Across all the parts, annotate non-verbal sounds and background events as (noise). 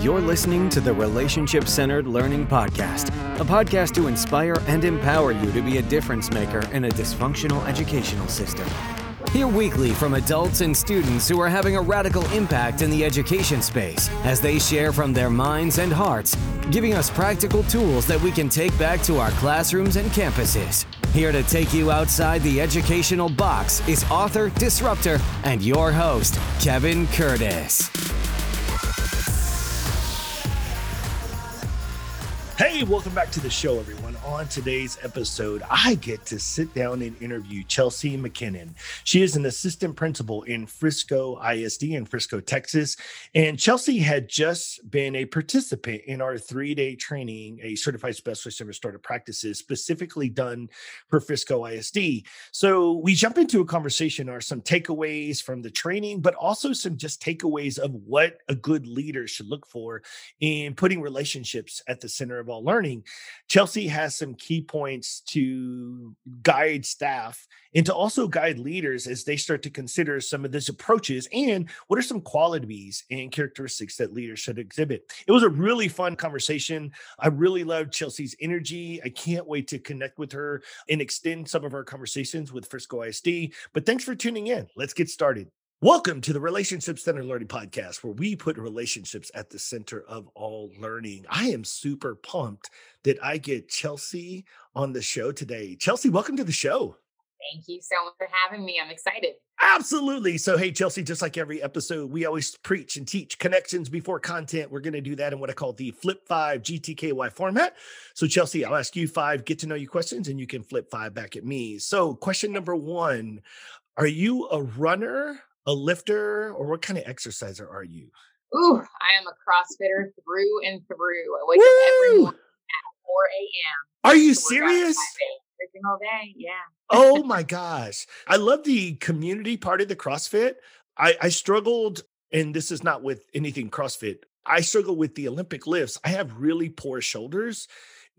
You're listening to the Relationship Centered Learning Podcast, a podcast to inspire and empower you to be a difference maker in a dysfunctional educational system. Hear weekly from adults and students who are having a radical impact in the education space as they share from their minds and hearts, giving us practical tools that we can take back to our classrooms and campuses. Here to take you outside the educational box is author, disruptor, and your host, Kevin Curtis. Hey, welcome back to the show, everyone. On today's episode, I get to sit down and interview Chelsea McKinnon. She is an assistant principal in Frisco ISD in Frisco, Texas. And Chelsea had just been a participant in our three day training, a certified specialist in restorative practices, specifically done for Frisco ISD. So we jump into a conversation or some takeaways from the training, but also some just takeaways of what a good leader should look for in putting relationships at the center of all learning, Chelsea has some key points to guide staff and to also guide leaders as they start to consider some of these approaches and what are some qualities and characteristics that leaders should exhibit. It was a really fun conversation. I really loved Chelsea's energy. I can't wait to connect with her and extend some of our conversations with Frisco ISD. But thanks for tuning in. Let's get started. Welcome to the Relationship Centered Learning Podcast, where we put relationships at the center of all learning. I am super pumped that I get Chelsea on the show today. Chelsea, welcome to the show. Thank you so much for having me. I'm excited. Absolutely. So, hey, Chelsea, just like every episode, we always preach and teach connections before content. We're going to do that in what I call the Flip Five GTKY format. So, Chelsea, I'll ask you five get to know you questions and you can flip five back at me. So, question number one Are you a runner? A lifter, or what kind of exerciser are you? Ooh, I am a CrossFitter through and through. I wake Woo! up every morning at 4 a.m. Are you serious? Every single day, yeah. oh (laughs) my gosh. I love the community part of the CrossFit. I, I struggled, and this is not with anything CrossFit. I struggle with the Olympic lifts. I have really poor shoulders.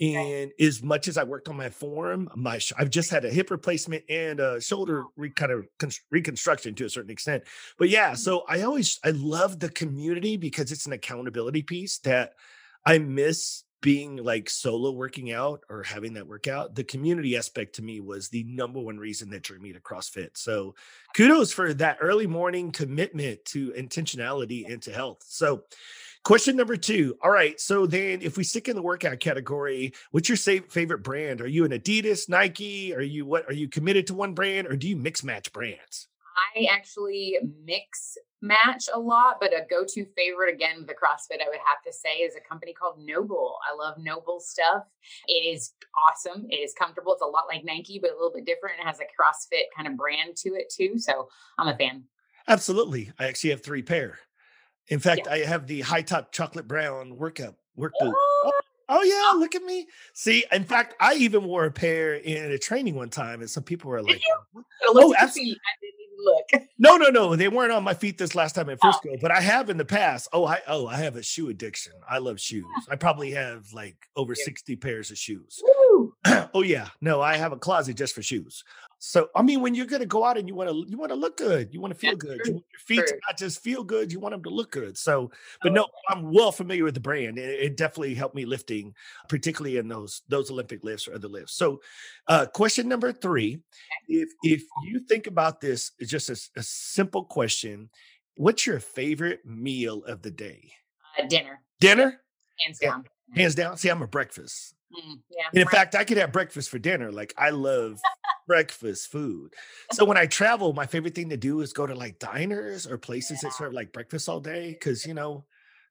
And as much as I worked on my form, my I've just had a hip replacement and a shoulder re- kind of con- reconstruction to a certain extent. But yeah, mm-hmm. so I always I love the community because it's an accountability piece that I miss being like solo working out or having that workout. The community aspect to me was the number one reason that drew me to CrossFit. So kudos for that early morning commitment to intentionality and to health. So Question number two. All right. So then, if we stick in the workout category, what's your favorite brand? Are you an Adidas, Nike? Are you what? Are you committed to one brand, or do you mix match brands? I actually mix match a lot, but a go-to favorite again the CrossFit I would have to say is a company called NOBULL. I love NOBULL stuff. It is awesome. It is comfortable. It's a lot like Nike, but a little bit different. It has a CrossFit kind of brand to it too. So I'm a fan. Absolutely. I actually have three pair. In fact, yeah. I have the high top chocolate brown workout work boot. Oh, oh, yeah, look at me. See, in fact, I even wore a pair in a training one time, and some people were like, "Oh, absolutely." Look. No, no, no. They weren't on my feet this last time at Frisco, oh. but I have in the past. Oh, I oh, I have a shoe addiction. I love shoes. I probably have like over 60 pairs of shoes. (clears throat) oh yeah. No, I have a closet just for shoes. So I mean, when you're gonna go out and you want to you want to look good, you want to feel That's good. True. You want your feet true. to not just feel good, you want them to look good. So, but oh. no, I'm well familiar with the brand. It, it, definitely helped me lifting, particularly in those those Olympic lifts or other lifts. So, uh, question number three: If if you think about this, it's just a, a simple question. What's your favorite meal of the day? Uh, dinner. Dinner. Hands down. Yeah. Hands down. See, I'm a breakfast. Mm, yeah, and in right. fact, I could have breakfast for dinner. Like I love breakfast food. So when I travel, my favorite thing to do is go to like diners or places yeah. that serve like breakfast all day because you know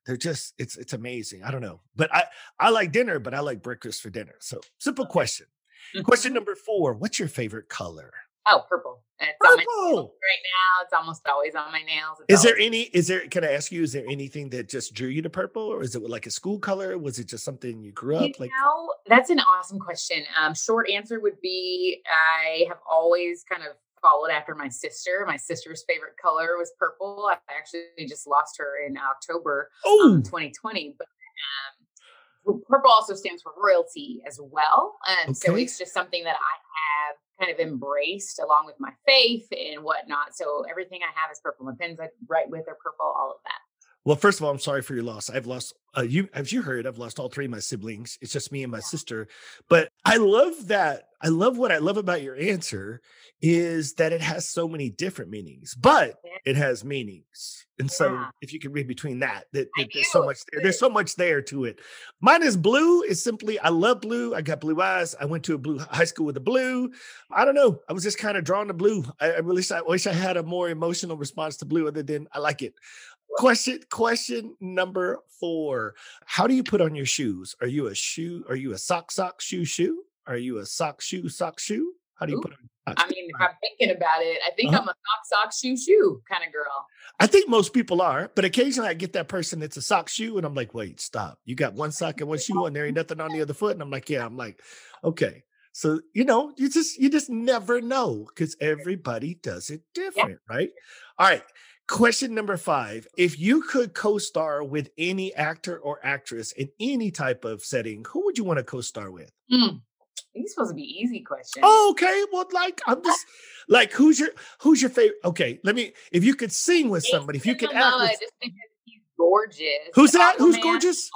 they're just it's it's amazing. I don't know, but I I like dinner, but I like breakfast for dinner. So simple question. Mm-hmm. Question number four: What's your favorite color? Oh, purple. It's purple. right now. It's almost always on my nails. It's is there any? Is there? Can I ask you? Is there anything that just drew you to purple, or is it like a school color? Was it just something you grew up you like? Know, that's an awesome question. Um, short answer would be I have always kind of followed after my sister. My sister's favorite color was purple. I actually just lost her in October oh. um, 2020, but. Um, purple also stands for royalty as well. And okay. so it's just something that I have kind of embraced along with my faith and whatnot. So everything I have is purple. My pens I write with are purple, all of that. Well, first of all, I'm sorry for your loss. I've lost uh, you, as you heard, I've lost all three of my siblings. It's just me and my yeah. sister. But I love that. I love what I love about your answer is that it has so many different meanings, but it has meanings. And so, yeah. if you can read between that, that, that there's so much there. There's so much there to it. Mine is blue. Is simply I love blue. I got blue eyes. I went to a blue high school with a blue. I don't know. I was just kind of drawn to blue. I, I really I wish I had a more emotional response to blue, other than I like it. Question question number four. How do you put on your shoes? Are you a shoe? Are you a sock sock shoe shoe? Are you a sock shoe sock shoe? How do you Ooh. put on? I mean, if I'm thinking about it, I think uh-huh. I'm a sock sock shoe shoe kind of girl. I think most people are, but occasionally I get that person that's a sock shoe, and I'm like, wait, stop. You got one (laughs) sock and one shoe, and there ain't nothing on the other foot. And I'm like, yeah. I'm like, okay. So you know, you just you just never know because everybody does it different, yeah. right? All right. Question number five. If you could co star with any actor or actress in any type of setting, who would you want to co star with? Mm. These supposed to be easy questions. Oh, okay. Well, like I'm just like who's your who's your favorite? Okay, let me. If you could sing with somebody, if you could act with, just because he's gorgeous. Who's that? Who's gorgeous?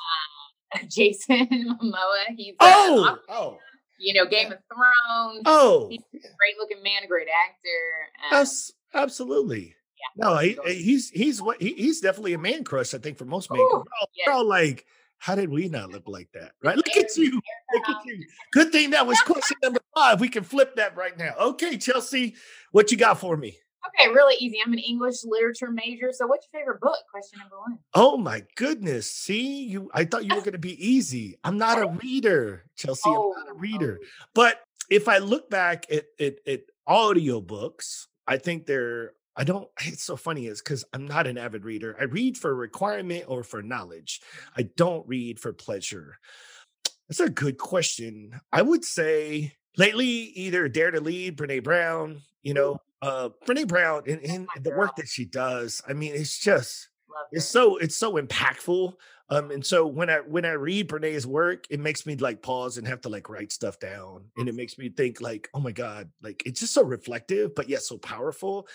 Uh, (laughs) Jason Momoa. He's uh, oh oh. You know, Game of Thrones. Oh, he's a great looking man, a great actor. Um, absolutely. No, he, eh, he's he's what he, he's definitely a man crush. I think for most men, Ooh, we're, all, yes. we're all like, how did we not look like that? Right? Look at you. Look at you. Good thing that was question number five. We can flip that right now. Okay, Chelsea, what you got for me? Okay, really easy. I'm an English literature major. So what's your favorite book? Question number one. Oh my goodness. See, you I thought you were gonna be easy. I'm not a (laughs) reader, Chelsea. Oh, I'm not a reader. Oh, oh. But if I look back at, at, at audiobooks, I think they're I don't, (laughs) it's so funny is because I'm not an avid reader. I read for requirement or for knowledge. I don't read for pleasure. That's a good question. I would say lately, either Dare to Lead, Brene Brown, you know, uh, Brene Brown and, and the work that she does. I mean, it's just, it's so, it's so impactful. Um, and so when I when I read Brene's work, it makes me like pause and have to like write stuff down, and it makes me think like, oh my god, like it's just so reflective, but yet so powerful,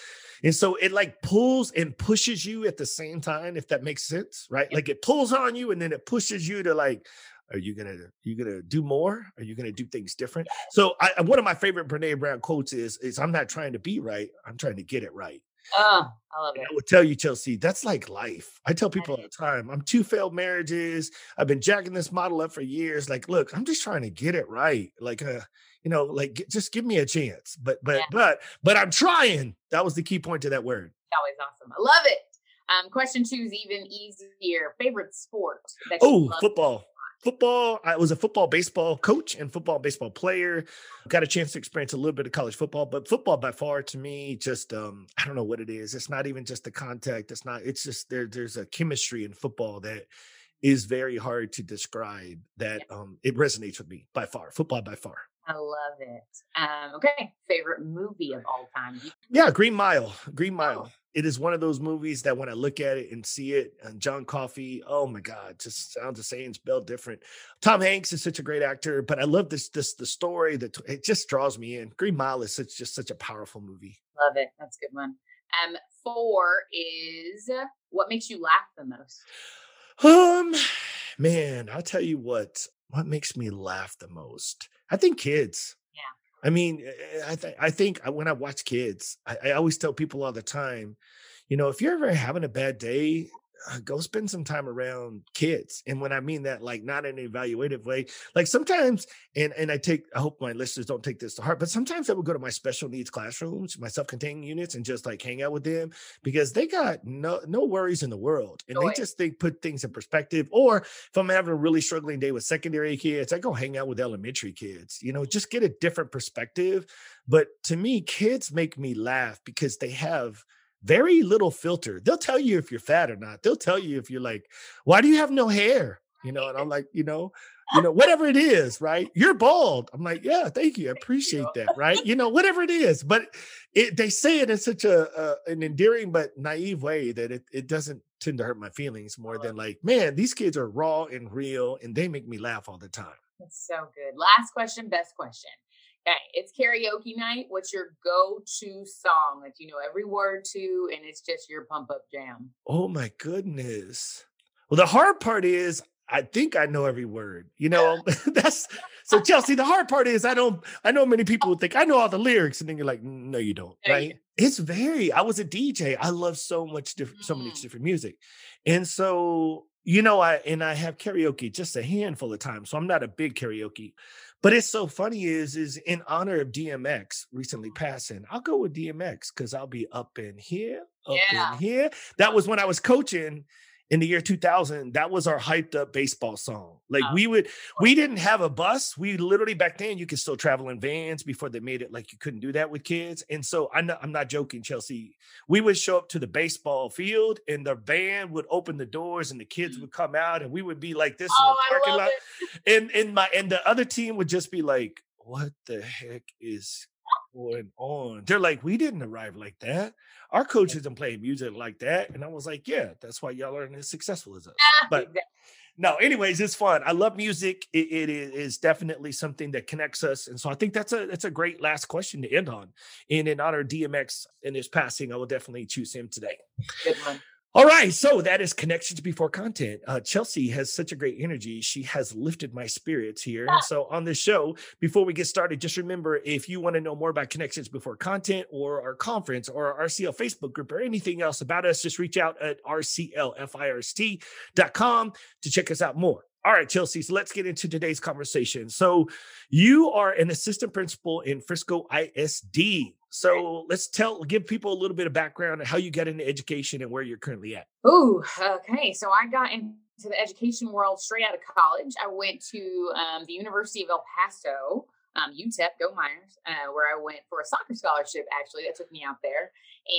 and so it like pulls and pushes you at the same time, if that makes sense, right? Like it pulls on you, and then it pushes you to like, are you gonna are you gonna do more? Are you gonna do things different? So I, one of my favorite Brene Brown quotes is is I'm not trying to be right, I'm trying to get it right. Oh, I love it. I would tell you, Chelsea, that's like life. I tell people all the time, I'm two failed marriages. I've been jacking this model up for years. Like, look, I'm just trying to get it right. Like, uh, you know, like just give me a chance. But, but, yeah. but, but I'm trying. That was the key point to that word. Always awesome. I love it. Um, question two is even easier. Favorite sport? oh, football football. I was a football baseball coach and football baseball player. Got a chance to experience a little bit of college football, but football by far to me just um I don't know what it is. It's not even just the contact. It's not it's just there there's a chemistry in football that is very hard to describe that um it resonates with me by far. Football by far. I love it. Um, okay, favorite movie of all time? Yeah, Green Mile. Green Mile. It is one of those movies that when I look at it and see it, and John Coffey, oh my God, just sounds the same, spelled different. Tom Hanks is such a great actor, but I love this, this, the story that it just draws me in. Green Mile is such, just such a powerful movie. Love it. That's a good one. Um, four is what makes you laugh the most? Um, (sighs) man, I'll tell you what, what makes me laugh the most? I think kids. I mean, eh, I, th- I think uh, when I watch kids, I, I always tell people all the time, you know, if you're ever having a bad day, Uh, go spend some time around kids. And when I mean that, like not in an evaluative way, like sometimes, and and I take, I hope my listeners don't take this to heart, but sometimes I would go to my special needs classrooms, my self-contained units, and just like hang out with them because they got no no worries in the world, and Joy. they just think put things in perspective. Or if I'm having a really struggling day with secondary kids, I go hang out with elementary kids. You know, just get a different perspective. But to me, kids make me laugh because they have very little filter. They'll tell you if you're fat or not. They'll tell you if you're like, why do you have no hair? You know, and I'm like, you know, you know, whatever it is, right? You're bald. I'm like, yeah, thank you. I appreciate that, right? You know, whatever it is. But it, they say it in such a, uh, an endearing but naive way that it, it doesn't tend to hurt my feelings more oh. than like, man, these kids are raw and real and they make me laugh all the time. That's so good. Last question, best question. Okay, it's karaoke night. What's your go-to song that you know every word to, and it's just your pump up jam? Oh my goodness. Well, the hard part is I think I know every word. You know, (laughs) (laughs) that's so Chelsea. The hard part is I don't. I know many people would think I know all the lyrics, and then you're like, no, you don't. Right? It's very. I was a DJ. I love so much different, so much mm. different music, and so you know, I and I have karaoke just a handful of times. So I'm not a big karaoke, but it's so funny is is in honor of DMX recently mm-hmm. passing. I'll go with DMX because I'll be up in here, up yeah. in here. That was when I was coaching in the year 2000 that was our hyped up baseball song. Like we would we didn't have a bus. We literally back then you could still travel in vans before they made it like you couldn't do that with kids. And so i'm not, I'm not joking chelsea. We would show up to the baseball field and the van would open the doors and the kids mm. would come out and we would be like this oh, in the parking lot. it. and and my and the other team would just be like what the heck is going on they're like we didn't arrive like that our coach isn't playing music like that. And I was like, yeah, that's why y'all aren't as successful as us. Ah, but no, anyways, it's fun. I love music. It, it is definitely something that connects us. And so I think that's a that's a great last question to end on. And in honor of DMX and his passing, I will definitely choose him today. Good one. All right, so that is connections before content. Uh, Chelsea has such a great energy. She has lifted my spirits here. And so on this show, before we get started, just remember if you want to know more about connections before content or our conference or our RCL Facebook group or anything else about us, just reach out at rclfirst.com to check us out more. All right, Chelsea, so let's get into today's conversation. So, you are an assistant principal in Frisco ISD. So let's tell, give people a little bit of background on how you got into education and where you're currently at. Oh, okay. So I got into the education world straight out of college. I went to um, the University of El Paso um, UTEP, go Miners, uh, where I went for a soccer scholarship, actually, that took me out there.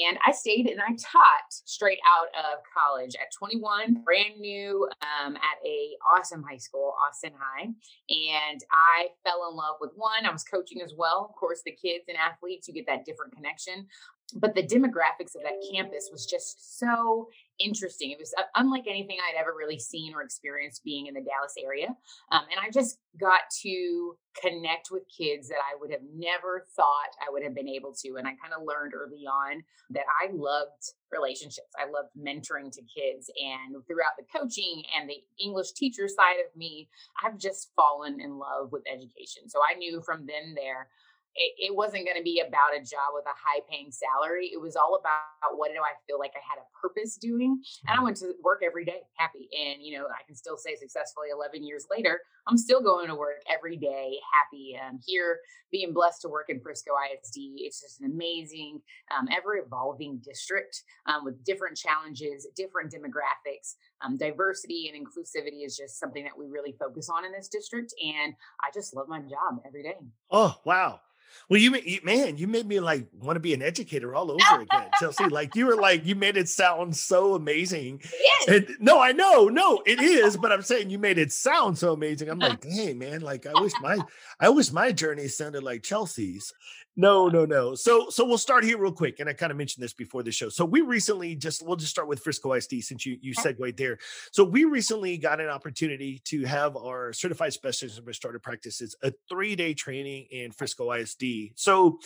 And I stayed and I taught straight out of college at 21, brand new um, at a awesome high school, Austin High. And I fell in love with one. I was coaching as well. Of course, the kids and athletes, you get that different connection but the demographics of that campus was just so interesting. It was uh, unlike anything I'd ever really seen or experienced being in the Dallas area. Um, and I just got to connect with kids that I would have never thought I would have been able to. And I kind of learned early on that I loved relationships. I loved mentoring to kids. And throughout the coaching and the English teacher side of me, I've just fallen in love with education. So I knew from then there it, it wasn't going to be about a job with a high paying salary. It was all about what do I feel like I had a purpose doing. And I mm-hmm. went to work every day happy. And, you know, I can still say successfully 11 years later, I'm still going to work every day happy. I'm here being blessed to work in Frisco ISD. It's just an amazing, um, ever evolving district um, with different challenges, different demographics. Um, diversity and inclusivity is just something that we really focus on in this district. And I just love my job every day. Oh, wow. Well, you, you man, you made me like want to be an educator all over again, (laughs) Chelsea. Like you were like you made it sound so amazing. Yes. And, no, I know, no, it is, but I'm saying you made it sound so amazing. I'm like, (laughs) hey, man, like I wish my I wish my journey sounded like Chelsea's. No, no, no. So, so we'll start here real quick, and I kind of mentioned this before the show. So we recently just we'll just start with Frisco ISD since you you segued there. So we recently got an opportunity to have our certified specialist in restorative practices a three day training in Frisco ISD. So,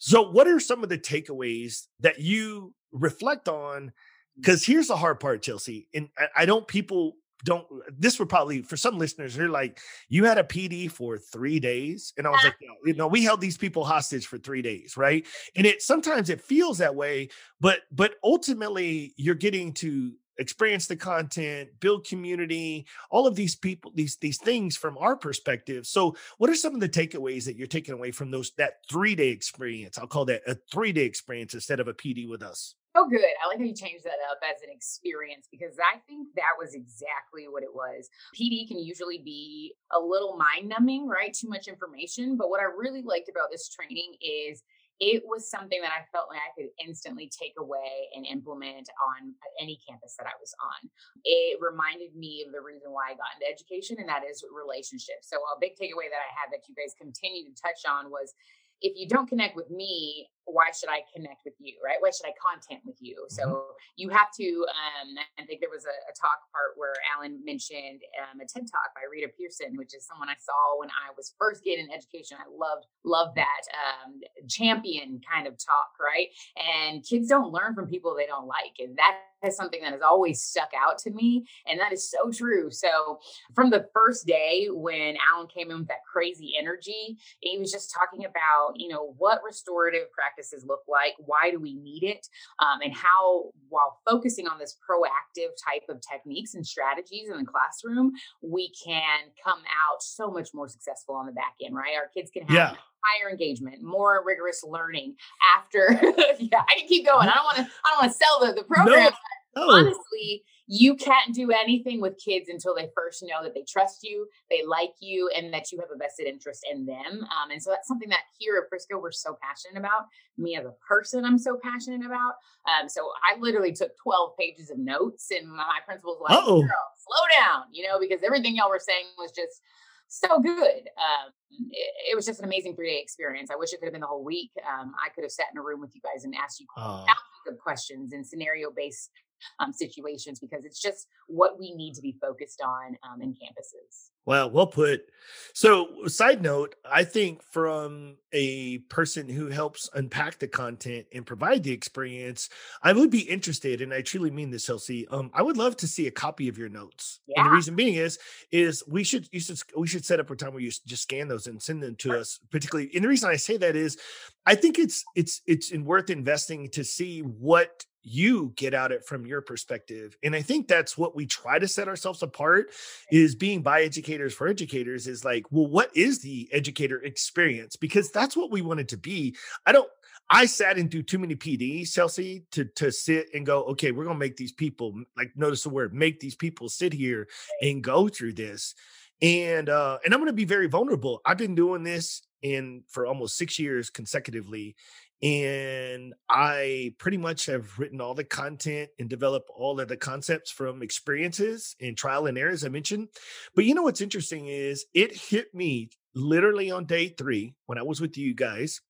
so what are some of the takeaways that you reflect on? Mm. Because here's the hard part, Chelsea, and I, I don't people don't this would probably for some listeners they're like you had a pd for three days? And i was like no, you know we held these people hostage for three days right? And it sometimes it feels that way but but ultimately you're getting to experience the content build community all of these people these these things from our perspective. So what are some of the takeaways that you're taking away from those that three day experience? I'll call that a three day experience instead of a pd with us Oh, good. I like how you changed that up as an experience because I think that was exactly what it was. PD can usually be a little mind numbing, right? Too much information. But what I really liked about this training is it was something that I felt like I could instantly take away and implement on any campus that I was on. It reminded me of the reason why I got into education, and that is relationships. So, a big takeaway that I had that you guys continue to touch on was if you don't connect with me, why should I connect with you, right? Why should I content with you? Mm-hmm. So you have to. Um, I think there was a, a talk part where Alan mentioned um, a TED talk by Rita Pierson, which is someone I saw when I was first getting education. I loved loved that um, champion kind of talk, right? And kids don't learn from people they don't like, and that is something that has always stuck out to me. And that is so true. So, from the first day when Alan came in with that crazy energy, he was just talking about, you know, what restorative practices look like, why do we need it, um, and how, while focusing on this proactive type of techniques and strategies in the classroom, we can come out so much more successful on the back end, right? Our kids can have. Yeah higher engagement, more rigorous learning after. (laughs) yeah, I can keep going. I don't want to. I don't want to sell the, the program. No. Honestly, you can't do anything with kids until they first know that they trust you, they like you, and that you have a vested interest in them. Um, and so that's something that here at Frisco we're so passionate about. Me as a person, I'm so passionate about. Um, so I literally took 12 pages of notes, and my principal was like, "Girl, slow down," you know, because everything y'all were saying was just so good. Um, it, it, was just an amazing three day experience. I wish it could have been the whole week. Um, I could have sat in a room with you guys and asked you thousands of questions and scenario based um, situations because it's just what we need to be focused on um, in campuses. Well, well put. So, side note, I think from a person who helps unpack the content and provide the experience, I would be interested, and I truly mean this, Chelsea. Um, I would love to see a copy of your notes. Yeah. And the reason being is, is we should you should we should set up a time where you just scan those and send them to us. Particularly, and the reason I say that is, I think it's it's it's worth investing to see what you get out it from your perspective and i think that's what we try to set ourselves apart is being by educators for educators is like well what is the educator experience? Because that's what we wanted to be. I don't i sat and do too many pds chelsea to to sit and go okay we're gonna make these people like notice the word make these people sit here and go through this. And uh and i'm gonna be very vulnerable. I've been doing this in for almost six years consecutively and I pretty much have written all the content and developed all of the concepts from experiences and trial and errors I mentioned. But you know what's interesting is it hit me literally on day three when I was with you guys.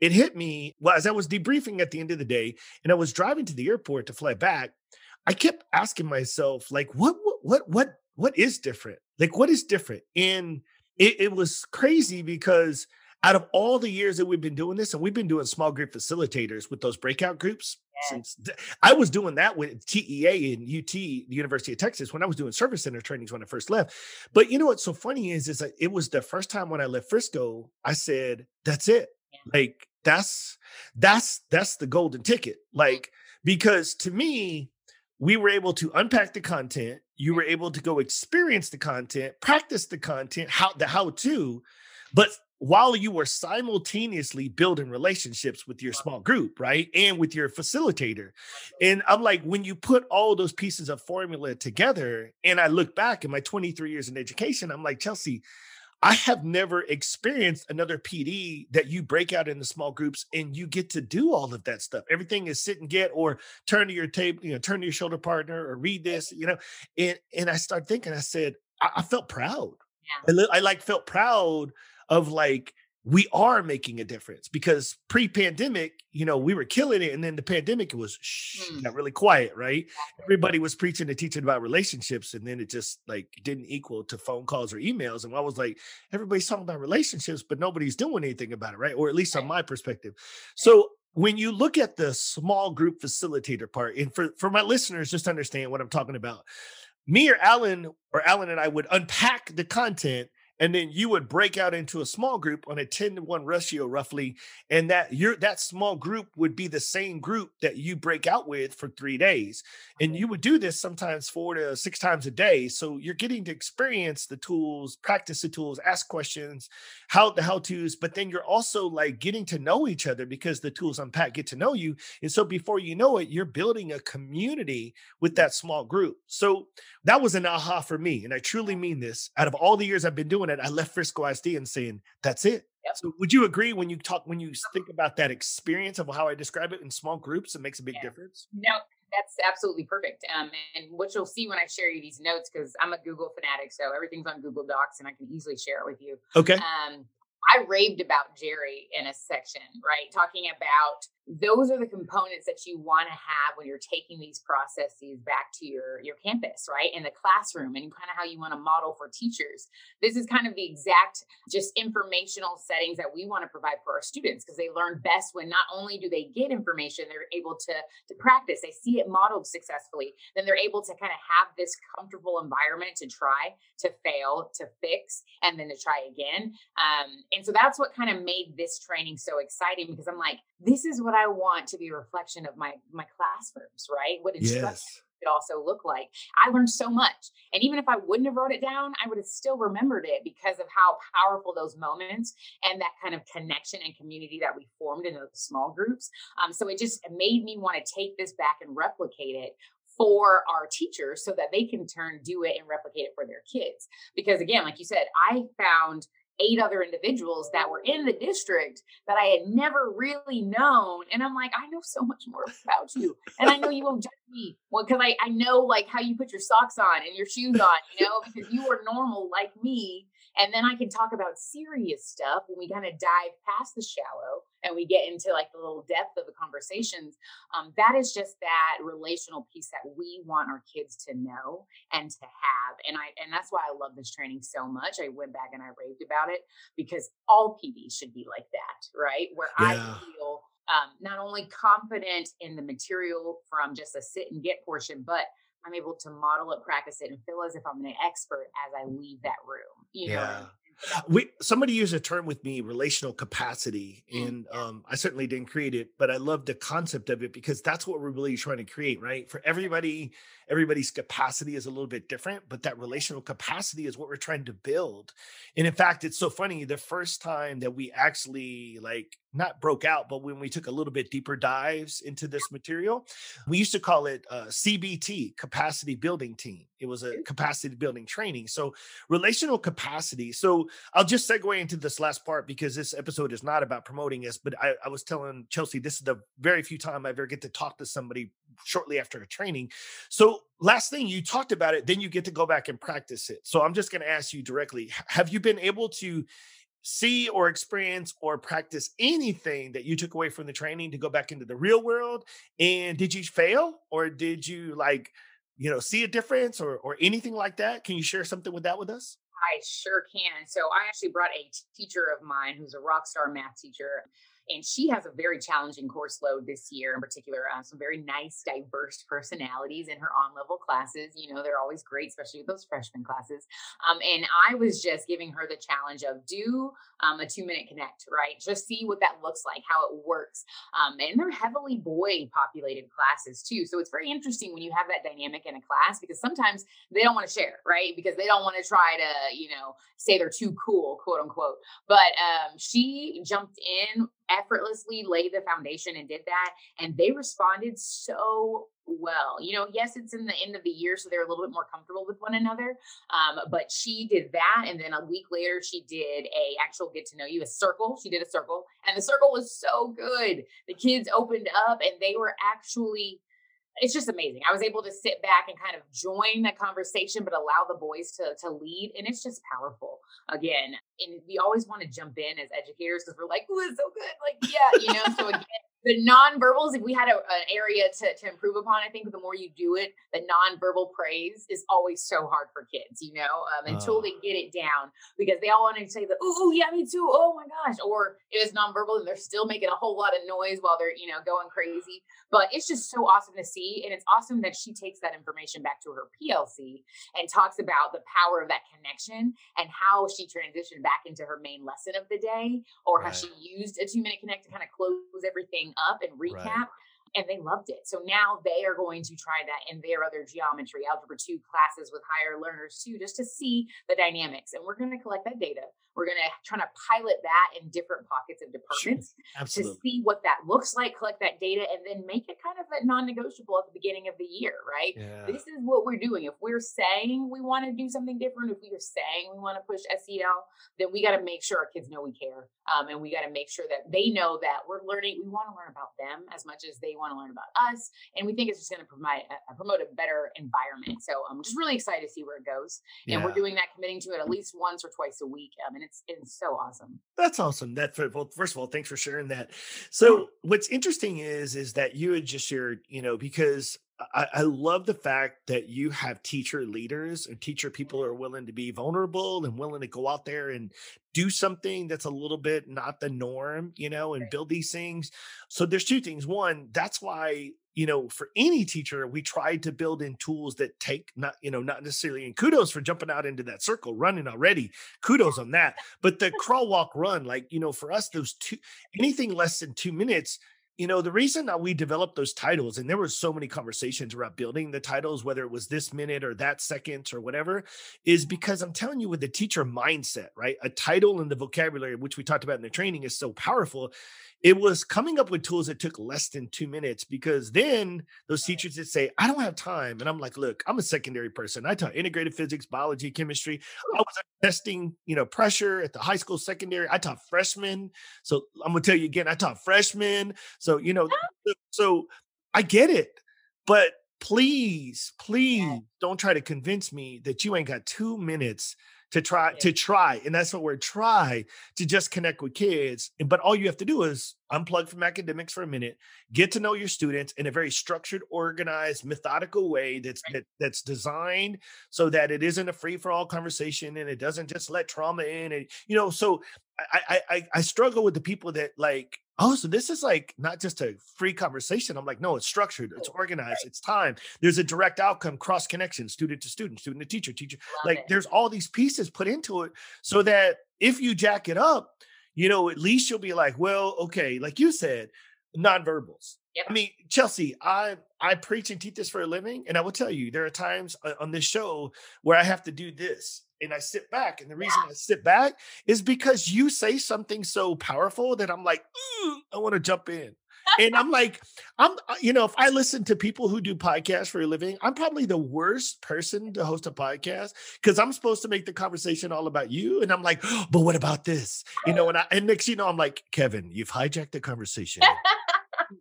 It hit me well as I was debriefing at the end of the day, and I was driving to the airport to fly back. I kept asking myself, like, what, what, what, what is different? Like, what is different? And it, it was crazy because out of all the years that we've been doing this, and we've been doing small group facilitators with those breakout groups since I was doing that with TEA and UT, the University of Texas, when I was doing service center trainings when I first left. But you know what's so funny is, is that it was the first time when I left Frisco, I said, "That's it." Yeah. Like that's that's that's the golden ticket. Like because to me, we were able to unpack the content. You were able to go experience the content, practice the content, how the how to, but while you were simultaneously building relationships with your small group, right? And with your facilitator. And I'm like, when you put all those pieces of formula together, and I look back in my 23 years in education, I'm like, Chelsea, I have never experienced another PD that you break out into small groups and you get to do all of that stuff. Everything is sit and get or turn to your table, you know, turn to your shoulder partner or read this, you know. And and I started thinking, I said, I, I felt proud. Yeah. I, I like felt proud of like we are making a difference because pre-pandemic, you know, we were killing it, and then the pandemic it was shh, mm. got really quiet, right? Everybody was preaching and teaching about relationships, and then it just like didn't equal to phone calls or emails. And I was like, everybody's talking about relationships, but nobody's doing anything about it, right? Or at least on my perspective. So when you look at the small group facilitator part, and for for my listeners, just understand what I'm talking about. Me or Alan or Alan and I would unpack the content and then you would break out into a small group on a 10 to 1 ratio roughly and that your that small group would be the same group that you break out with for 3 days and you would do this sometimes 4 to 6 times a day so you're getting to experience the tools practice the tools ask questions how the how to's but then you're also like getting to know each other because the tools unpack get to know you and so before you know it you're building a community with that small group. So that was an aha for me and I truly mean this. Out of all the years I've been doing doing it, I left Frisco ISD and saying, that's it. Yep. So would you agree when you talk when you think about that experience of how I describe it in small groups, it makes a big yeah. difference? No, that's absolutely perfect. Um, and what you'll see when I share you these notes, because I'm a Google fanatic, so everything's on Google Docs and I can easily share it with you. Okay. Um, I raved about Jerry in a section, right? Talking about those are the components that you want to have when you're taking these processes back to your your campus right? In the classroom and kind of how you want to model for teachers. This is kind of the exact just informational settings that we want to provide for our students because they learn best when not only do they get information they're able to to practice they see it modeled successfully then they're able to kind of have this comfortable environment to try to fail to fix and then to try again. Um, and so that's what kind of made this training so exciting because i'm like this is what I want to be a reflection of my my classrooms, right? What instruction yes. could also look like. I learned so much, and even if I wouldn't have wrote it down, I would have still remembered it because of how powerful those moments and that kind of connection and community that we formed in those small groups. Um, so it just made me want to take this back and replicate it for our teachers so that they can turn do it and replicate it for their kids because again like you said i found eight other individuals that were in the district that I had never really known. And I'm like, I know so much more about you. And I know you won't judge me. Well, because I, I know like how you put your socks on and your shoes on, you know, because you are normal like me. And then I can talk about serious stuff when we kind of dive past the shallow and we get into like the little depth of the conversations. Um, that is just that relational piece that we want our kids to know and to have. And I and that's why I love this training so much. I went back and I raved about it because all PD should be like that, right? Where yeah. I feel um, not only confident in the material from just a sit and get portion, but I'm able to model it, practice it, and feel as if I'm an expert as I leave that room. You yeah. know, we somebody used a term with me relational capacity mm, and um, i certainly didn't create it but i love the concept of it because that's what we're really trying to create right for everybody everybody's capacity is a little bit different but that relational capacity is what we're trying to build and in fact it's so funny the first time that we actually like not broke out, but when we took a little bit deeper dives into this material, we used to call it uh, CBT, capacity building team. It was a capacity building training. So, relational capacity. So, I'll just segue into this last part because this episode is not about promoting us, but I, I was telling Chelsea this is the very few time I ever get to talk to somebody shortly after a training. So, last thing you talked about it, then you get to go back and practice it. So, I'm just going to ask you directly have you been able to see or experience or practice anything that you took away from the training to go back into the real world? And did you fail or did you like, you know, see a difference or or anything like that? Can you share something with that with us? I sure can. So I actually brought a teacher of mine who's a rock star math teacher and she has a very challenging course load this year, in particular, uh, some very nice, diverse personalities in her on level classes. You know, they're always great, especially with those freshman classes. Um, and I was just giving her the challenge of do um, a two minute connect, right? Just see what that looks like, how it works. Um, and they're heavily boy populated classes too. So it's very interesting when you have that dynamic in a class because sometimes they don't want to share, right? Because they don't want to try to, you know, say they're too cool, quote unquote. But um, she jumped in effortlessly laid the foundation and did that. And they responded so well. You know, yes, it's in the end of the year, so they're a little bit more comfortable with one another. Um, but she did that, and then a week later, she did a actual get to know you, a circle. She did a circle, and the circle was so good. The kids opened up, and they were actually it's just amazing. I was able to sit back and kind of join the conversation, but allow the boys to to lead, and it's just powerful. Again, and we always want to jump in as educators because we're like, "Oh, it's so good!" Like, yeah, you know. So (laughs) again, the nonverbals, if we had a, an area to, to improve upon, I think the more you do it, the nonverbal praise is always so hard for kids, you know, um, until uh. they get it down because they all want to say the, oh, yeah, me too. Oh my gosh. Or it is nonverbal and they're still making a whole lot of noise while they're, you know, going crazy. But it's just so awesome to see. And it's awesome that she takes that information back to her PLC and talks about the power of that connection and how she transitioned back into her main lesson of the day or right. how she used a two minute connect to kind of close everything up and recap. Right and they loved it. So now they are going to try that in their other geometry, algebra 2 classes with higher learners too, just to see the dynamics. And we're going to collect that data. We're going to try to pilot that in different pockets of departments to see what that looks like, collect that data, and then make it kind of a non negotiable at the beginning of the year, right? Yeah. This is what we're doing. If we're saying we want to do something different, if we are saying we want to push SEL, then we got to make sure our kids know we care. Um, and we got to make sure that they know that we're learning, we want to learn about them as much as they want to learn about us. And we think it's just going to provide a, uh, uh, promote a better environment. So I'm just really excited to see where it goes. And yeah. we're doing that, committing to it at least once or twice a week. Um, I mean, it's it's so awesome. That's awesome. That well, first of all, thanks for sharing that. So what's interesting is is that you had just shared, you know, because I, I, love the fact that you have teacher leaders and teacher people who are willing to be vulnerable and willing to go out there and do something that's a little bit not the norm, you know, and build these things. So there's two things. One, that's why, you know, for any teacher, we tried to build in tools that take not, you know, not necessarily and kudos for jumping out into that circle, running already. Kudos on that. But the (laughs) crawl, walk, run, like, you know, for us, those two anything less than two minutes you know the reason that we developed those titles and there were so many conversations about building the titles whether it was this minute or that second or whatever is because i'm telling you with the teacher mindset right a title and the vocabulary which we talked about in the training is so powerful it was coming up with tools that took less than two minutes because then those teachers would say, I don't have time. And I'm like, look, I'm a secondary person. I taught integrated physics, biology, chemistry. I was testing, you know, pressure at the high school, secondary. I taught freshmen. So I'm gonna tell you again, I taught freshmen. So, you know, so I get it. But please, please don't try to convince me that you ain't got two minutes to try to try and that's what we're try to just connect with kids but all you have to do is unplug from academics for a minute get to know your students in a very structured organized methodical way that's right. that, that's designed so that it isn't a free-for-all conversation and it doesn't just let trauma in and you know so I, I i struggle with the people that like oh, so this is like not just a free conversation. I'm like, no, it's structured, it's organized, it's time. There's a direct outcome, cross connection, student to student, student to teacher, teacher. Love like it. there's all these pieces put into it so that if you jack it up, you know, at least you'll be like, well, okay, like you said, nonverbals. Yep. I mean, Chelsea, I I preach and teach this for a living, and I will tell you, there are times uh, on this show where I have to do this and I sit back. And the reason yeah. I sit back is because you say something so powerful that I'm like, I want to jump in. and I'm (laughs) like, I'm, uh, you know, if I listen to people who do podcasts for a living, I'm probably the worst person to host a podcast because I'm supposed to make the conversation all about you. And I'm like, oh, but what about this? You know, (laughs) and I, and next, you know, I'm like, Kevin, you've hijacked the conversation. (laughs)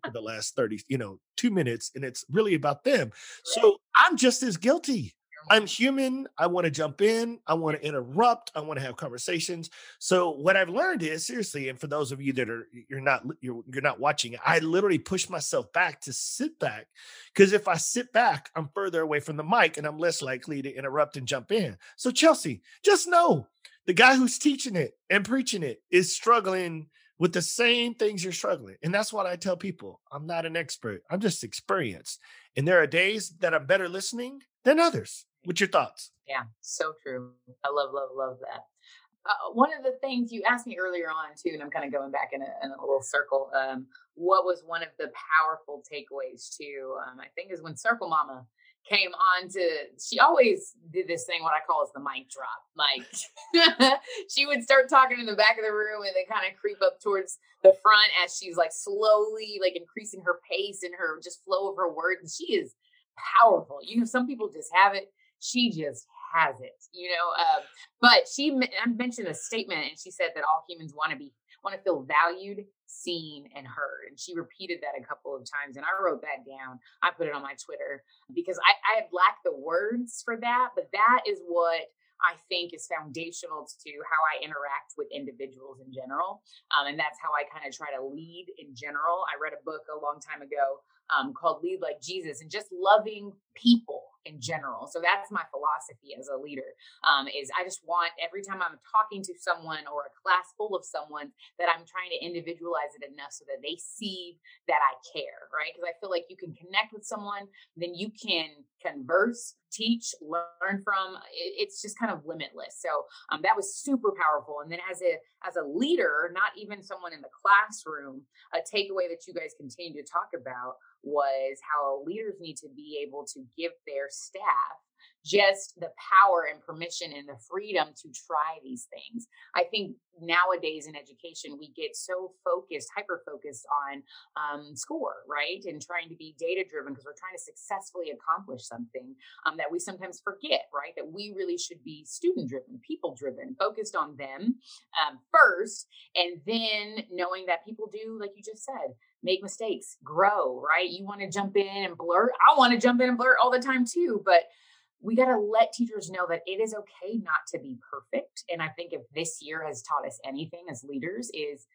for the last 30, you know, two minutes, and it's really about them. So I'm just as guilty. I'm human. I want to jump in. I want to interrupt. I want to have conversations. So what I've learned is seriously, and for those of you that are you're not you're you're not watching, I literally push myself back to sit back because if I sit back, I'm further away from the mic and I'm less likely to interrupt and jump in. So Chelsea, just know the guy who's teaching it and preaching it is struggling with the same things you're struggling. And that's what I tell people. I'm not an expert. I'm just experienced. And there are days that I'm better listening than others. What's your thoughts? Yeah, so true. I love, love, love that. Uh, one of the things you asked me earlier on too, and I'm kind of going back in a, in a little circle. Um, what was one of the powerful takeaways too? Um, I think is when Circle Mama came on to. She always did this thing what I call is the mic drop. Like (laughs) she would start talking in the back of the room and then kind of creep up towards the front as she's like slowly like increasing her pace and her just flow of her words. And she is powerful. You know, some people just have it she just has it, you know. Um, but she I mentioned a statement, and she said that all humans want to be want to feel valued, seen, and heard. And she repeated that a couple of times, and I wrote that down. I put it on my Twitter because I, I lacked the words for that, but that is what I think is foundational to how I interact with individuals in general. Um, and that's how I kind of try to lead in general. I read a book a long time ago um, called Lead Like Jesus and just loving people in general. So that's my philosophy as a leader. Um, is I just want every time I'm talking to someone or a class full of someone that I'm trying to individualize it enough so that they see that I care, right? Because I feel like you can connect with someone, then you can converse, teach, learn from. It's just kind of limitless. So um, that was super powerful. And then as a as a leader, not even someone in the classroom, a takeaway that you guys continue to talk about was how leaders need to be able to give their staff just the power and permission and the freedom to try these things. I think nowadays in education, we get so focused, hyper focused on um, score, right? And trying to be data driven because we're trying to successfully accomplish something um, that we sometimes forget, right? That we really should be student driven, people driven, focused on them um, first, and then knowing that people do, like you just said, make mistakes, grow, right? You want to jump in and blurt. I want to jump in and blurt all the time too, but we got to let teachers know that it is okay not to be perfect. And I think if this year has taught us anything as leaders is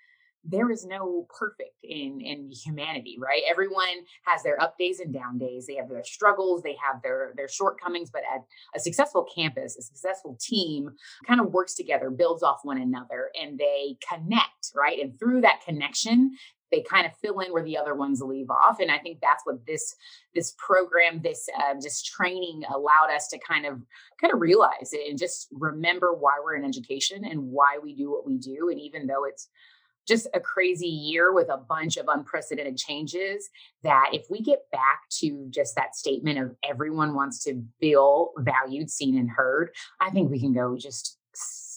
there is no perfect in in humanity right everyone has their up days and down days they have their struggles they have their their shortcomings but at a successful campus a successful team kind of works together builds off one another and they connect right and through that connection they kind of fill in where the other ones leave off and i think that's what this this program this uh, this training allowed us to kind of kind of realize it and just remember why we're in education and why we do what we do and even though it's just a crazy year with a bunch of unprecedented changes that if we get back to just that statement of everyone wants to feel valued seen and heard i think we can go just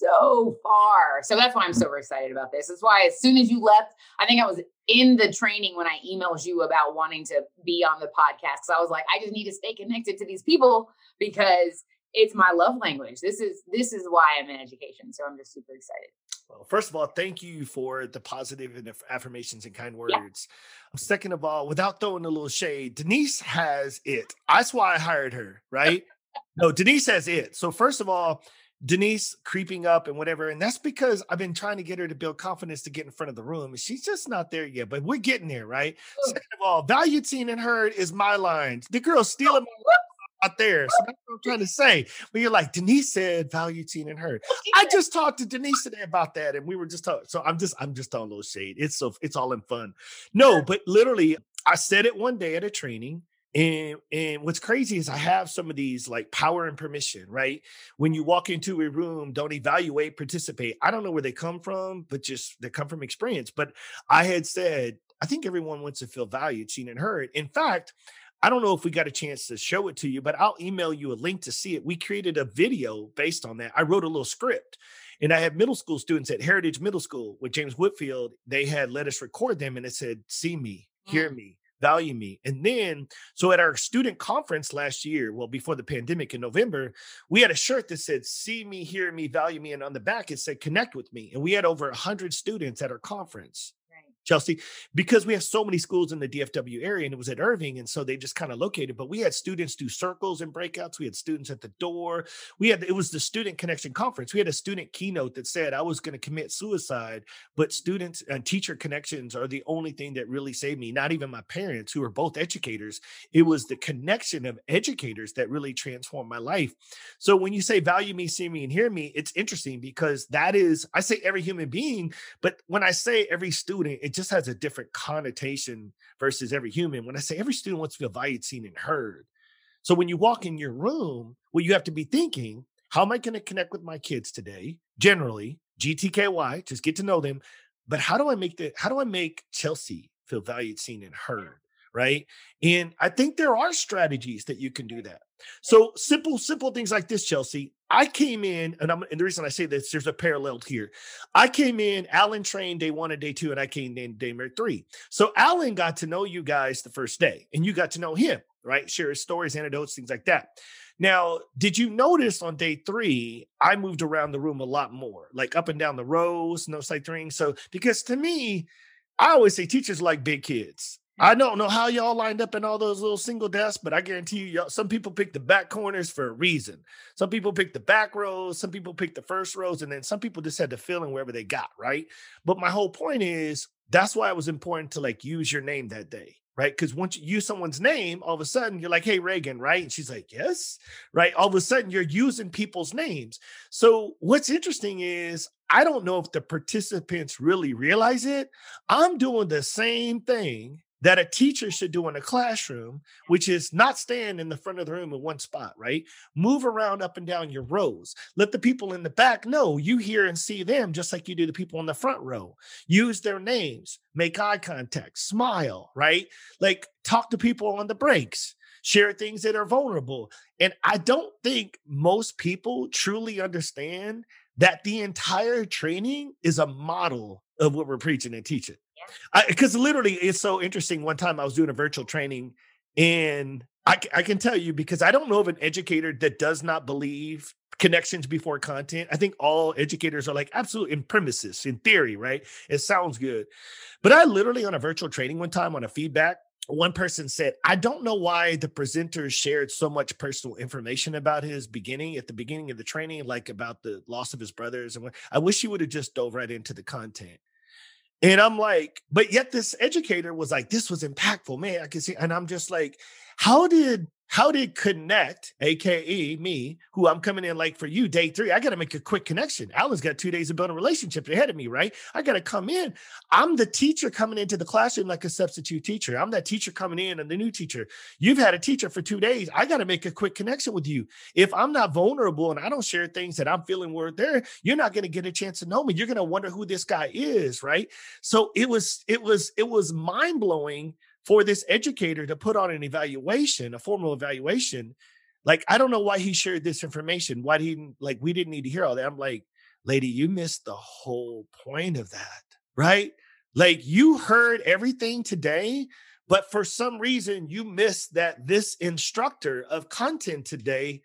so far so that's why i'm so excited about this that's why as soon as you left i think i was in the training when i emailed you about wanting to be on the podcast so i was like i just need to stay connected to these people because it's my love language this is this is why i'm in education so i'm just super excited well, first of all, thank you for the positive and affirmations and kind words. Yeah. Second of all, without throwing a little shade, Denise has it. That's why I hired her, right? no, Denise has it. So, first of all, Denise creeping up and whatever. And that's because I've been trying to get her to build confidence to get in front of the room. And she's just not there yet, but we're getting there, right? Second of all, valued, seen, and heard is my line. The girl's stealing my out there. So that's what I'm trying to say. But you're like, Denise said value seen and heard. I just talked to Denise today about that, and we were just talking. So I'm just I'm just on a little shade. It's so it's all in fun. No, but literally, I said it one day at a training. And and what's crazy is I have some of these like power and permission, right? When you walk into a room, don't evaluate, participate. I don't know where they come from, but just they come from experience. But I had said, I think everyone wants to feel valued, seen, and heard. In fact, I don't know if we got a chance to show it to you, but I'll email you a link to see it. We created a video based on that. I wrote a little script and I had middle school students at Heritage Middle School with James Whitfield. They had let us record them and it said, see me, hear mm. me, value me. And then, so at our student conference last year, well, before the pandemic in November, we had a shirt that said, see me, hear me, value me. And on the back, it said, connect with me. And we had over 100 students at our conference. Chelsea, because we have so many schools in the DFW area and it was at Irving. And so they just kind of located, but we had students do circles and breakouts. We had students at the door. We had, it was the student connection conference. We had a student keynote that said, I was going to commit suicide, but students and teacher connections are the only thing that really saved me. Not even my parents, who are both educators. It was the connection of educators that really transformed my life. So when you say value me, see me, and hear me, it's interesting because that is, I say every human being, but when I say every student, it just has a different connotation versus every human. When I say every student wants to feel valued, seen, and heard. So when you walk in your room, well, you have to be thinking, how am I going to connect with my kids today? Generally, GTKY, just get to know them. But how do I make the how do I make Chelsea feel valued, seen, and heard? Right. And I think there are strategies that you can do that. So simple, simple things like this, Chelsea. I came in, and and the reason I say this, there's a parallel here. I came in, Alan trained day one and day two, and I came in day three. So Alan got to know you guys the first day, and you got to know him, right? Share his stories, anecdotes, things like that. Now, did you notice on day three, I moved around the room a lot more, like up and down the rows, no sight So, because to me, I always say teachers like big kids. I don't know how y'all lined up in all those little single desks, but I guarantee you, y'all, some people pick the back corners for a reason. Some people pick the back rows, some people pick the first rows, and then some people just had to fill in wherever they got, right? But my whole point is that's why it was important to like use your name that day, right? Because once you use someone's name, all of a sudden you're like, hey, Reagan, right? And she's like, yes, right? All of a sudden you're using people's names. So what's interesting is I don't know if the participants really realize it. I'm doing the same thing that a teacher should do in a classroom, which is not stand in the front of the room in one spot, right? Move around up and down your rows. Let the people in the back know you hear and see them just like you do the people in the front row. Use their names, make eye contact, smile, right? Like talk to people on the breaks share things that are vulnerable. And I don't think most people truly understand that the entire training is a model of what we're preaching and teaching because literally it's so interesting. One time I was doing a virtual training and I, I can tell you because I don't know of an educator that does not believe connections before content. I think all educators are like absolutely in premises, in theory, right? It sounds good. But I literally on a virtual training one time on a feedback, one person said, I don't know why the presenter shared so much personal information about his beginning at the beginning of the training, like about the loss of his brothers. And I wish he would have just dove right into the content. And I'm like, but yet this educator was like, this was impactful, man. I can see. And I'm just like, how did how did connect, aka me, who I'm coming in like for you, day three? I got to make a quick connection. Alan's got two days of building relationships ahead of me, right? I got to come in. I'm the teacher coming into the classroom like a substitute teacher. I'm that teacher coming in and the new teacher. You've had a teacher for two days. I got to make a quick connection with you. If I'm not vulnerable and I don't share things that I'm feeling were there, you're not going to get a chance to know me. You're going to wonder who this guy is, right? So it was, it was, it was mind blowing for this educator to put on an evaluation, a formal evaluation, like I don't know why he shared this information. Why he like we didn't need to hear all that. I'm like, lady, you missed the whole point of that, right? Like you heard everything today, but for some reason you missed that this instructor of content today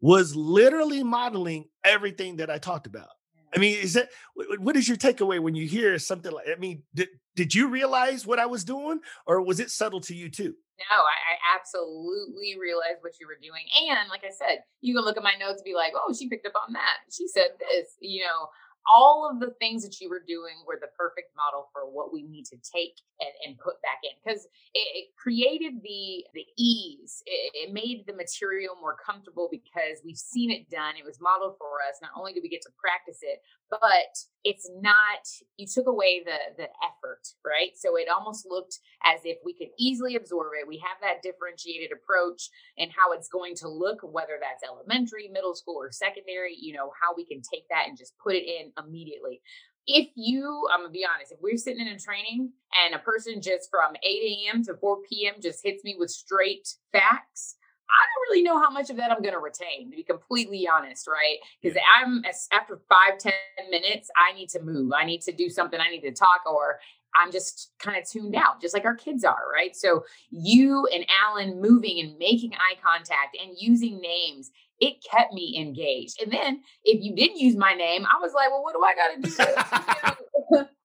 was literally modeling everything that I talked about. I mean, is that what is your takeaway when you hear something like? I mean, did, did you realize what I was doing, or was it subtle to you too? No, I, I, absolutely realized what you were doing, and like I said, you can look at my notes and be like, "Oh, she picked up on that. She said this." You know, all of the things that you were doing were the perfect model for what we need to take and, and put back in. Because it, it, created the the ease. It, it, made the material more comfortable because we've seen it done. It was modeled for us. Not only do we get to practice it but it's not you took away the the effort right? So it almost looked as if we could easily absorb it. We have that differentiated approach and how it's going to look whether that's elementary middle school or secondary you know how we can take that and just put it in immediately. If you i'm gonna be honest if we're sitting in a training and a person just from 8 a.m to 4 p.m just hits me with straight facts I don't really know how much of that I'm going to retain, to be completely honest, right? Because yeah. I'm after five, ten minutes, I need to move. I need to do something. I need to talk, or I'm just kind of tuned out, just like our kids are, right? So you and Alan moving and making eye contact and using names, it kept me engaged. And then if you didn't use my name, I was like, well, what do I got to (laughs) do? (laughs)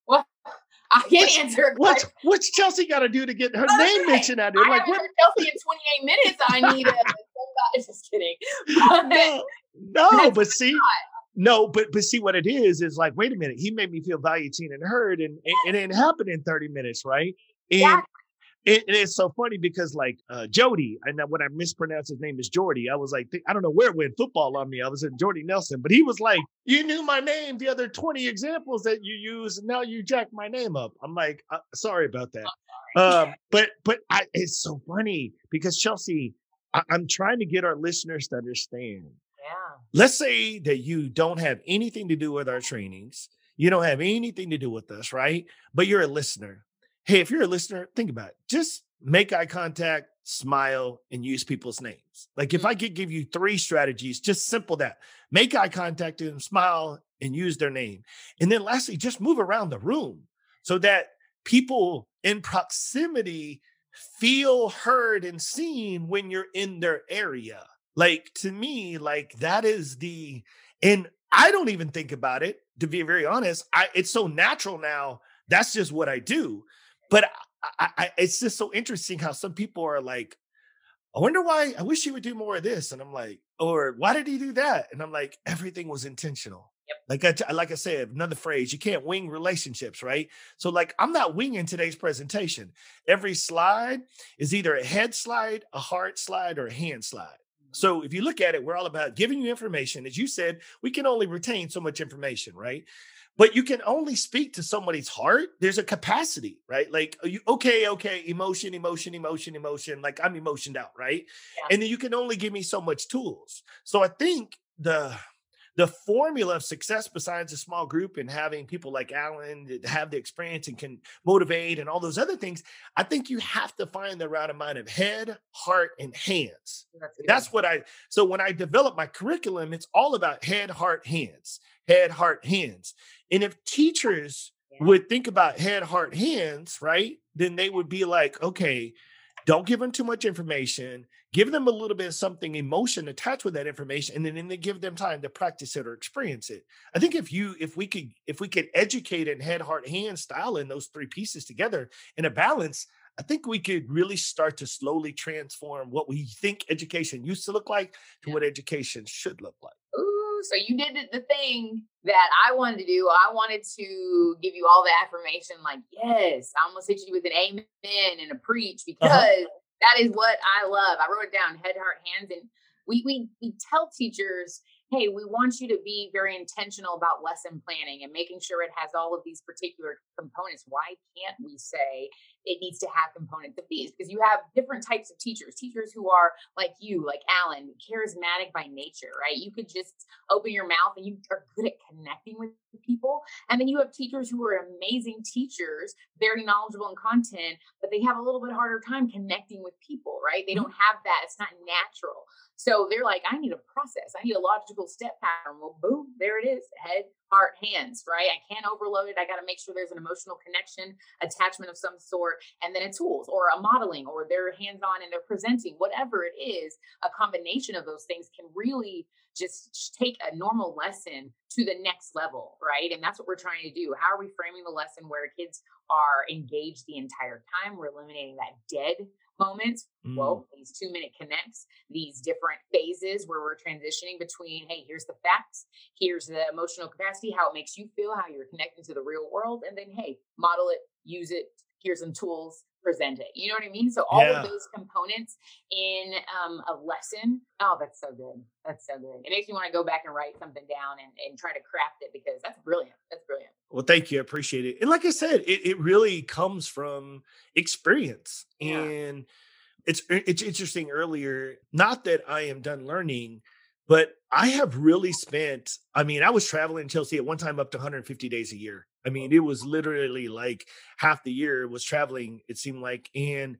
I can't answer. What's what's Chelsea got to do to get her name mentioned out there? Like what? Chelsea in 28 minutes. I need a. (laughs) just kidding. But, no, no but see. No, but but see what it is is like, wait a minute, he made me feel valued, seen, and heard, and it, it didn't happen in 30 minutes, right? And yeah. It, it's so funny because like uh, Jody, and when I mispronounced his name is Jordy, I was like, I don't know where it went football on me. I was in Jordy Nelson, but he was like, you knew my name, the other 20 examples that you use, and now you jack my name up. I'm like, uh, sorry about that. (laughs) Um, but but I, it's so funny because Chelsea, I, I'm trying to get our listeners to understand. Yeah. Let's say that you don't have anything to do with our trainings. You don't have anything to do with us, right? But you're a listener hey, if you're a listener, think about it. Just make eye contact, smile, and use people's names. Like if mm-hmm. I could give you three strategies, just simple that make eye contact with them, smile, and use their name. And then lastly, just move around the room so that people in proximity feel heard and seen when you're in their area. Like to me, like that is the, and I don't even think about it to be very honest. I it's so natural now. That's just what I do. But I, I, it's just so interesting how some people are like, I wonder why. I wish he would do more of this, and I'm like, or why did he do that? And I'm like, everything was intentional. Yep. Like I like I said, another phrase, you can't wing relationships, right? So like I'm not winging today's presentation. Every slide is either a head slide, a heart slide, or a hand slide. Mm-hmm. So if you look at it, we're all about giving you information. As you said, we can only retain so much information, right? But you can only speak to somebody's heart there's a capacity right? Like uh, you okay okay emotion emotion emotion emotion like i'm emotioned out right? Yeah. and then you can only give me so much tools. So i think the the formula of success besides a small group and having people like alan that have the experience and can motivate and all those other things i think you have to find the right amount of head heart and hands. That's, what i so when i develop my curriculum it's all about head heart hands head heart hands. And if teachers yeah. would think about head heart hands right then they would be like okay don't give them too much information give them a little bit of something emotion attached with that information and then, and then give them time to practice it or experience it i think if you if we could if we could educate and head heart hand style in those three pieces together in a balance i think we could really start to slowly transform what we think education used to look like to yeah. what education should look like Ooh, so you did the thing that I wanted to do. I wanted to give you all the affirmation, like, yes, I almost hit you with an amen and a preach uh-huh. because uh-huh that is what I love. I wrote it down, head, heart, hands. And we we we tell teachers, hey, we want you to be very intentional about lesson planning and making sure it has all of these particular components. Why can't we say it needs to have components of these? Because you have different types of teachers, teachers who are like you, like Alan, charismatic by nature, right? You could just open your mouth and you are good at connecting with people. And then you have teachers who are amazing teachers, very knowledgeable in content, but they have a little bit harder time connecting with people, right? They mm-hmm. don't have that. It's not natural. So they're like, I need a process. I need a logical step pattern. Well, boom, there it is. Head, hands, right? I can't overload it. I got to make sure there's an emotional connection, attachment of some sort, and then a tools or a modeling or they're hands on and they're presenting, whatever it is, a combination of those things can really just take a normal lesson to the next level, right? And that's what we're trying to do. How are we framing the lesson where kids are engaged the entire time? We're eliminating that dead moments. Mm. Well, these two minute connects, these different phases where we're transitioning between, hey, here's the facts, here's the emotional capacity, how it makes you feel, how you're connecting to the real world, and then, hey, model it, use it, here's some tools, present it. You know what I mean? So all yeah. of those components in um, a lesson. Oh, that's so good. That's so good. It makes me want to go back and write something down and, and try to craft it because that's brilliant. That's brilliant. Well, thank you. I appreciate it. And like I said, it, it really comes from experience. Yeah. And it's it's interesting earlier, not that I am done learning, but I have really spent, I mean, I was traveling in Chelsea at one time up to 150 days a year. I mean, it was literally like half the year was traveling, it seemed like, and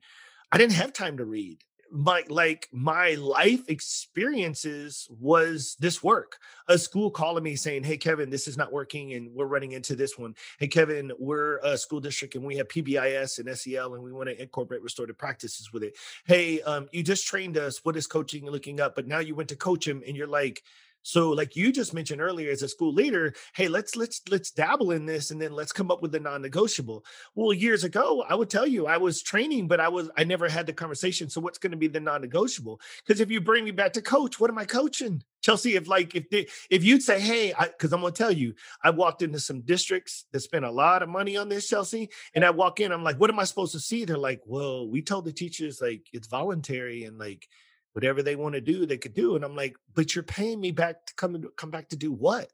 I didn't have time to read. My like my life experiences was this work. A school calling me saying, "Hey Kevin, this is not working, and we're running into this one. Hey Kevin, we're a school district and we have PBIS and SEL, and we want to incorporate restorative practices with it. Hey, um, you just trained us. What is coaching looking up? But now you went to coach him, and you're like, so like you just mentioned earlier as a school leader, hey, let's let's let's dabble in this and then let's come up with the non-negotiable. Well, years ago, I would tell you I was training, but I was I never had the conversation. So what's going to be the non-negotiable? Because if you bring me back to coach, what am I coaching? Chelsea, if like if they, if you'd say, hey, because I'm gonna tell you, I walked into some districts that spent a lot of money on this, Chelsea, and I walk in, I'm like, what am I supposed to see? They're like, well, we told the teachers like it's voluntary and like whatever they want to do, they could do. And I'm like, but you're paying me back to come come back to do what?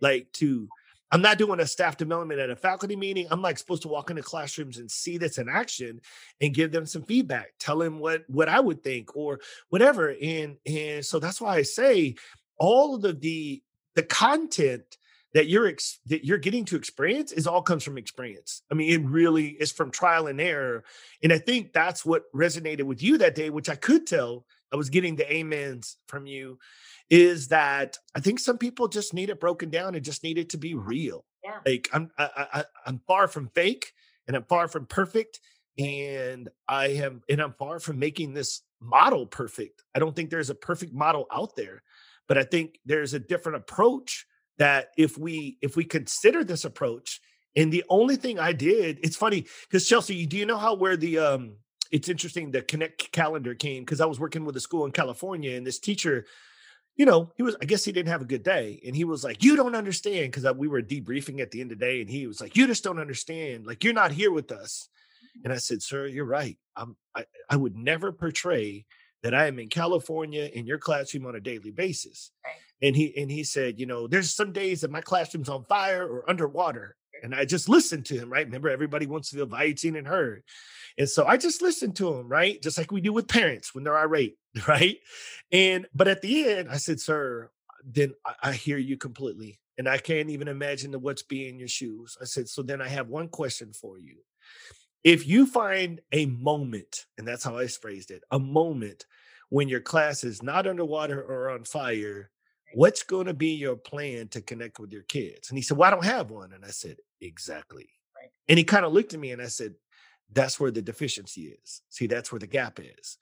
Like to I'm not doing a staff development at a faculty meeting. I'm like supposed to walk into classrooms and see this in action and give them some feedback, tell them what what I would think or whatever. And and so that's why I say all of the the, the content that you're ex- that you're getting to experience is all comes from experience. I mean, it really is from trial and error. And I think that's what resonated with you that day, which I could tell I was getting the amens from you is that I think some people just need it broken down and just need it to be real. Yeah. Like I'm I, I I'm far from fake and I'm far from perfect and I am and I'm far from making this model perfect. I don't think there's a perfect model out there, but I think there's a different approach that if we if we consider this approach and the only thing I did, it's funny because Chelsea, do you know how where the um it's interesting the connect calendar came because i was working with a school in california and this teacher you know he was i guess he didn't have a good day and he was like you don't understand because we were debriefing at the end of the day and he was like you just don't understand like you're not here with us. Mm-hmm. And i said sir you're right i'm i, I would never portray that i am in california in your classroom on a daily basis. And he and he said you know there's some days that my classroom's on fire or underwater and I just listened to him, right? Remember, everybody wants to feel valued, seen, and heard. And so I just listened to him, right? Just like we do with parents when they're irate, (laughs) right? And but at the end, I said, sir, then I, I hear you completely. And I can't even imagine the what's being in your shoes. I said, so then I have one question for you. If you find a moment, and that's how I phrased it, a moment when your class is not underwater or on fire, what's going to be your plan to connect with your kids? And he said, Well, I don't have one. And I said, Exactly. Right. And he kind of looked at me and I said, That's where the deficiency is. See, that's where the gap is.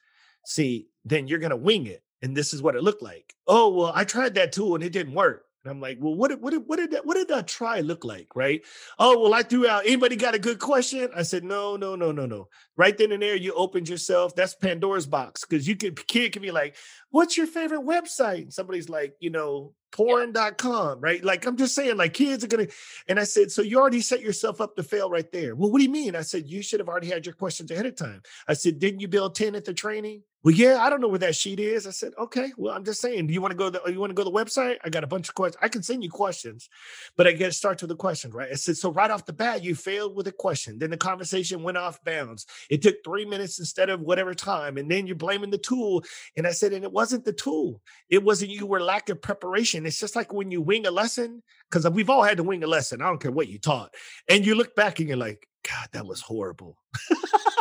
See, then you're going to wing it. And this is what it looked like. Oh, well, I tried that tool and it didn't work. And I'm like, well, what did, what did, what did that, what did that try look like? Right. Oh, well, I threw out, anybody got a good question? I said, no, no, no, no, no. Right then and there, you opened yourself. That's Pandora's box. Cause you could, kid can be like, what's your favorite website? And somebody's like, you know, porn.com, right? Like I'm just saying, like kids are gonna, and I said, so you already set yourself up to fail right there. Well, what do you mean? I said, you should have already had your questions ahead of time. I said, didn't you build 10 at the training? Well, yeah, I don't know where that sheet is. I said, okay, well, I'm just saying, do you want to go to the, you want to go to the website? I got a bunch of questions. I can send you questions, but I get starts with the question, right? I said, so right off the bat, you failed with a question. Then the conversation went off bounds. It took three minutes instead of whatever time. And then you're blaming the tool. And I said, and it wasn't the tool. It wasn't you were lack of preparation. It's just like when you wing a lesson, because we've all had to wing a lesson. I don't care what you taught. And you look back and you're like, God, that was horrible. (laughs)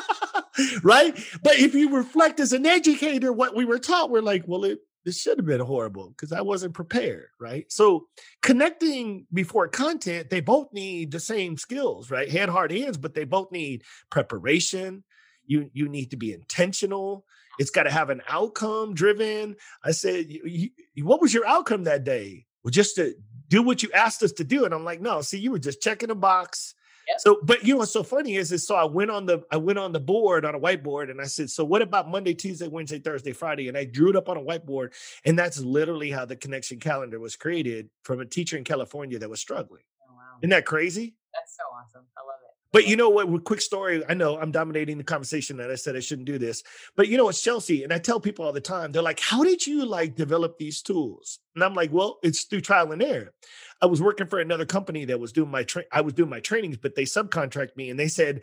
(laughs) right? But if you reflect as an educator, what we were taught, we're like, well, it this should have been horrible because I wasn't prepared, right? So connecting before content, they both need the same skills, right? Head, heart, hands, but they both need preparation. You you need to be intentional. It's got to have an outcome driven. I said, you, you, what was your outcome that day? Well, just to do what you asked us to do. And I'm like, no, see, you were just checking a box. Yep. So, but you know what's so funny is, is so I went on the I went on the board on a whiteboard and I said, so what about Monday, Tuesday, Wednesday, Thursday, Friday? And I drew it up on a whiteboard, and that's literally how the connection calendar was created from a teacher in California that was struggling. Oh, wow. Isn't that crazy? That's so awesome. I love it. But you know what? Quick story. I know I'm dominating the conversation that I said I shouldn't do this. But you know, it's Chelsea. And I tell people all the time, they're like, how did you like develop these tools? And I'm like, well, it's through trial and error. I was working for another company that was doing my tra- I was doing my trainings, but they subcontract me and they said,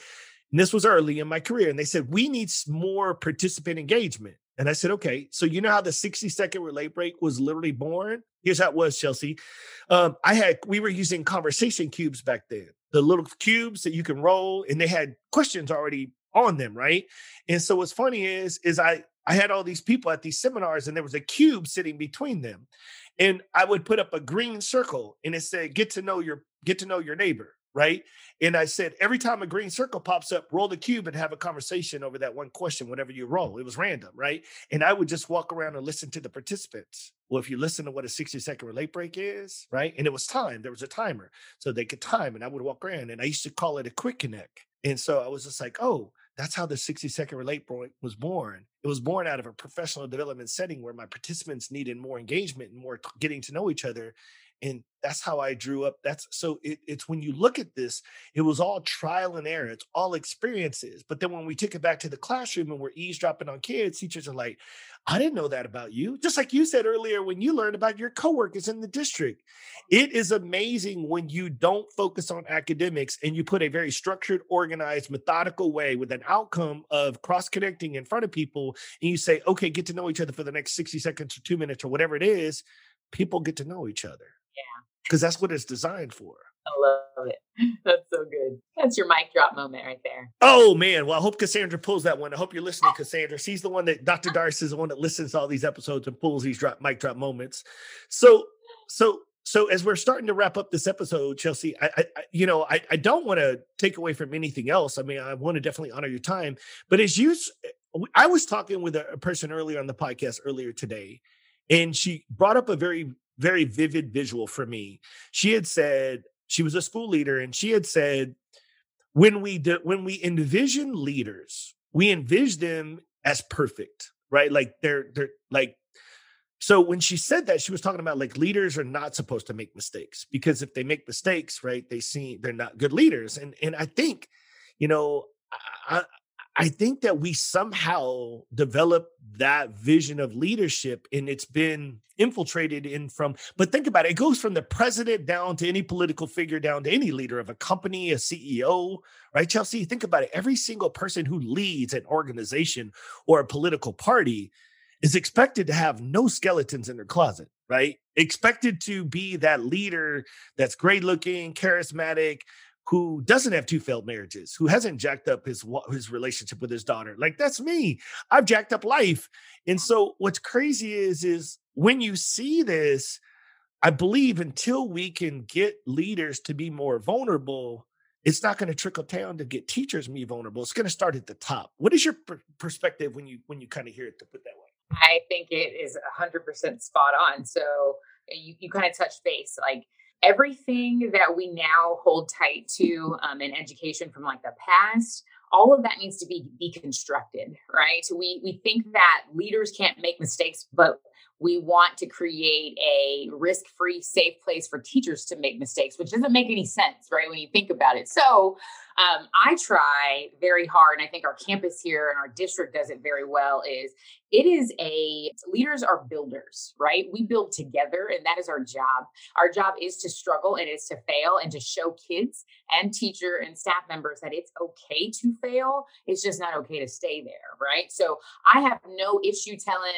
and this was early in my career, and they said, we need more participant engagement. And I said, okay. So you know how the 60 second relate break was literally born? Here's how it was, Chelsea. Um, I had we were using conversation cubes back then the little cubes that you can roll and they had questions already on them right? And so what's funny is is i i had all these people at these seminars and there was a cube sitting between them and i would put up a green circle and it said get to know your get to know your neighbor right? And I said, every time a green circle pops up, roll the cube and have a conversation over that one question, whatever you roll. It was random, right? And I would just walk around and listen to the participants. Well, if you listen to what a 60 second relate break is, right? And it was time, there was a timer. So they could time, and I would walk around and I used to call it a quick connect. And so I was just like, oh, that's how the 60 second relate break was born. It was born out of a professional development setting where my participants needed more engagement and more t- getting to know each other and that's how i drew up that's so it, it's when you look at this it was all trial and error it's all experiences but then when we took it back to the classroom and we're eavesdropping on kids teachers are like i didn't know that about you just like you said earlier when you learned about your coworkers in the district it is amazing when you don't focus on academics and you put a very structured organized methodical way with an outcome of cross connecting in front of people and you say okay get to know each other for the next 60 seconds or two minutes or whatever it is people get to know each other. Because that's what it's designed for. I love it. (laughs) That's so good. That's your mic drop moment right there. Oh man. Well, I hope Cassandra pulls that one. I hope you're listening, Cassandra. She's the one that Dr. Darcy is the one that listens to all these episodes and pulls these drop mic drop moments. So, so so as we're starting to wrap up this episode, Chelsea, I, I you know, I, I don't want to take away from anything else. I mean, I want to definitely honor your time, but as you, eh, I was talking with a person earlier on the podcast earlier today, and she brought up a very very vivid visual for me. She had said she was a school leader, and she had said when we do, when we envision leaders, we envision them as perfect, right? Like they're they're like. So when she said that, she was talking about like leaders are not supposed to make mistakes because if they make mistakes, right, they see they're not good leaders. And and I think, you know, I, I think that we somehow develop that vision of leadership and it's been infiltrated in from but think about it it goes from the president down to any political figure down to any leader of a company a ceo right? Chelsea think about it every single person who leads an organization or a political party is expected to have no skeletons in their closet right? Expected to be that leader that's great looking charismatic who doesn't have two failed marriages, who hasn't jacked up his his relationship with his daughter. Like that's me. I've jacked up life. And mm. so what's crazy is is when you see this, I believe until we can get leaders to be more vulnerable, it's not going to trickle down to get teachers be vulnerable. It's going to start at the top. What is your per- perspective when you when you kind of hear it to put that way? I think it is 100% spot on. So you, you kind of touch base like everything that we now hold tight to um, in education from like the past all of that needs to be deconstructed right? So we we think that leaders can't make mistakes but we want to create a risk-free safe place for teachers to make mistakes which doesn't make any sense right when you think about it. So um, i try very hard and i think our campus here and our district does it very well is it is a leaders are builders right? We build together and that is our job. Our job is to struggle and is to fail and to show kids and teacher and staff members that it's okay to fail. It's just not okay to stay there right? So i have no issue telling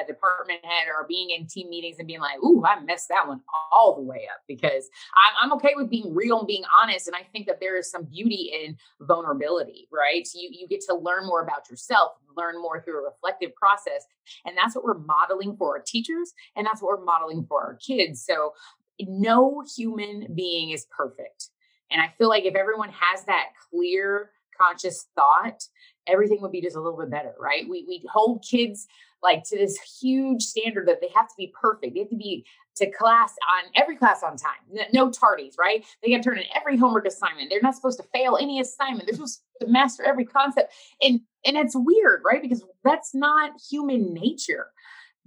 a department head or being in team meetings and being like ooh i messed that one all the way up because i'm, I'm okay with being real and being honest and i think that there is some beauty in vulnerability right you, you get to learn more about yourself learn more through a reflective process. And that's what we're modeling for our teachers. And that's what we're modeling for our kids. So no human being is perfect. And I feel like if everyone has that clear, conscious thought, everything would be just a little bit better, right? We we hold kids like to this huge standard that they have to be perfect. They have to be to class on every class on time. No tardies, right? They got to turn in every homework assignment. They're not supposed to fail any assignment. They're supposed to master every concept. And and it's weird, right? Because that's not human nature.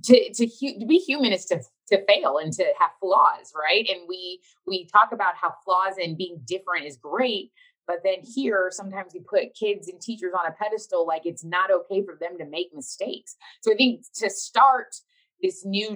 To to, to be human is to to fail and to have flaws, right? And we we talk about how flaws and being different is great, but then here, sometimes we put kids and teachers on a pedestal like it's not okay for them to make mistakes. So I think to start this new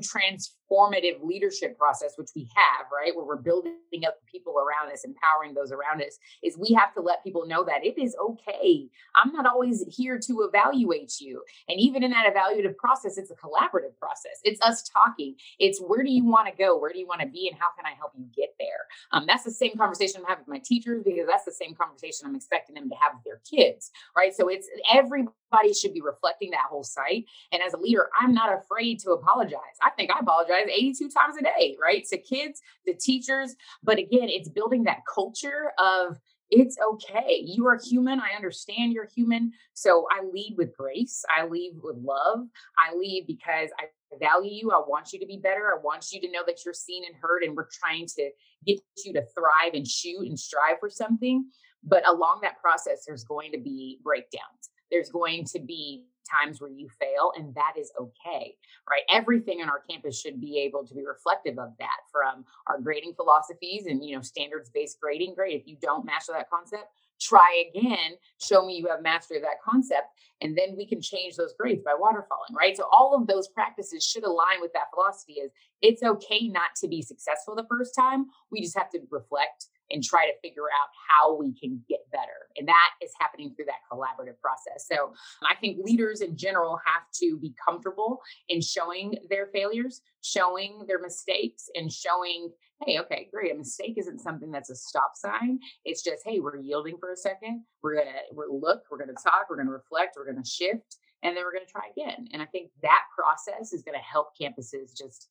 transformative leadership process, which we have, right, where we're building up people around us, empowering those around us, is we have to let people know that it is okay. I'm not always here to evaluate you. And even in that evaluative process, it's a collaborative process. It's us talking. It's where do you want to go? Where do you want to be? And how can I help you get there? Um, that's the same conversation I'm having with my teachers because that's the same conversation I'm expecting them to have with their kids, right? So it's everybody should be reflecting that whole site. And as a leader, I'm not afraid to apologize. I think I apologize 82 times a day, right? To kids, to teachers. But again, it's building that culture of it's okay. You are human. I understand you're human. So I lead with grace. I lead with love. I lead because I value you. I want you to be better. I want you to know that you're seen and heard, and we're trying to get you to thrive and shoot and strive for something. But along that process, there's going to be breakdowns. There's going to be times where you fail and that is okay right? Everything on our campus should be able to be reflective of that from our grading philosophies and you know standards based grading. Great if you don't master that concept try again show me you have mastery of that concept and then we can change those grades by waterfalling right? So all of those practices should align with that philosophy is it's okay not to be successful the first time. We just have to reflect and try to figure out how we can get better. And that is happening through that collaborative process. So I think leaders in general have to be comfortable in showing their failures, showing their mistakes, and showing, hey, okay, great. A mistake isn't something that's a stop sign. It's just, hey, we're yielding for a second. We're gonna we're look, we're gonna talk, we're gonna reflect, we're gonna shift, and then we're gonna try again. And I think that process is gonna help campuses just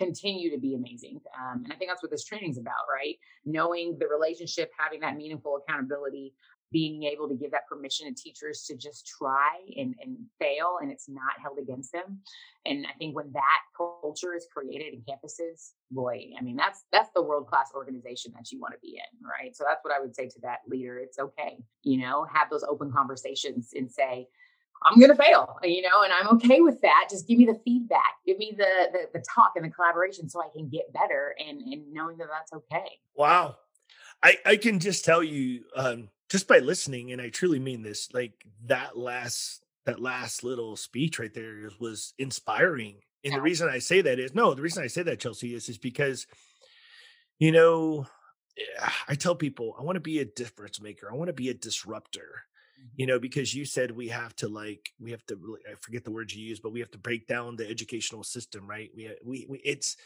continue to be amazing. Um, and I think that's what this training is about, right? Knowing the relationship, having that meaningful accountability, being able to give that permission to teachers to just try and, and fail and it's not held against them. And I think when that culture is created in campuses, boy, I mean that's that's the world class organization that you want to be in, right? So that's what I would say to that leader. It's okay, you know, have those open conversations and say, I'm going to fail, you know, and I'm okay with that. Just give me the feedback, give me the, the, the talk and the collaboration so I can get better and and knowing that that's okay. Wow, I I can just tell you um, just by listening, and I truly mean this. Like that last that last little speech right there was inspiring. And yeah. the reason I say that is no, the reason I say that Chelsea is is because you know I tell people I want to be a difference maker. I want to be a disruptor you know because you said we have to like we have to i forget the words you use but we have to break down the educational system right? We, uh, we, we it's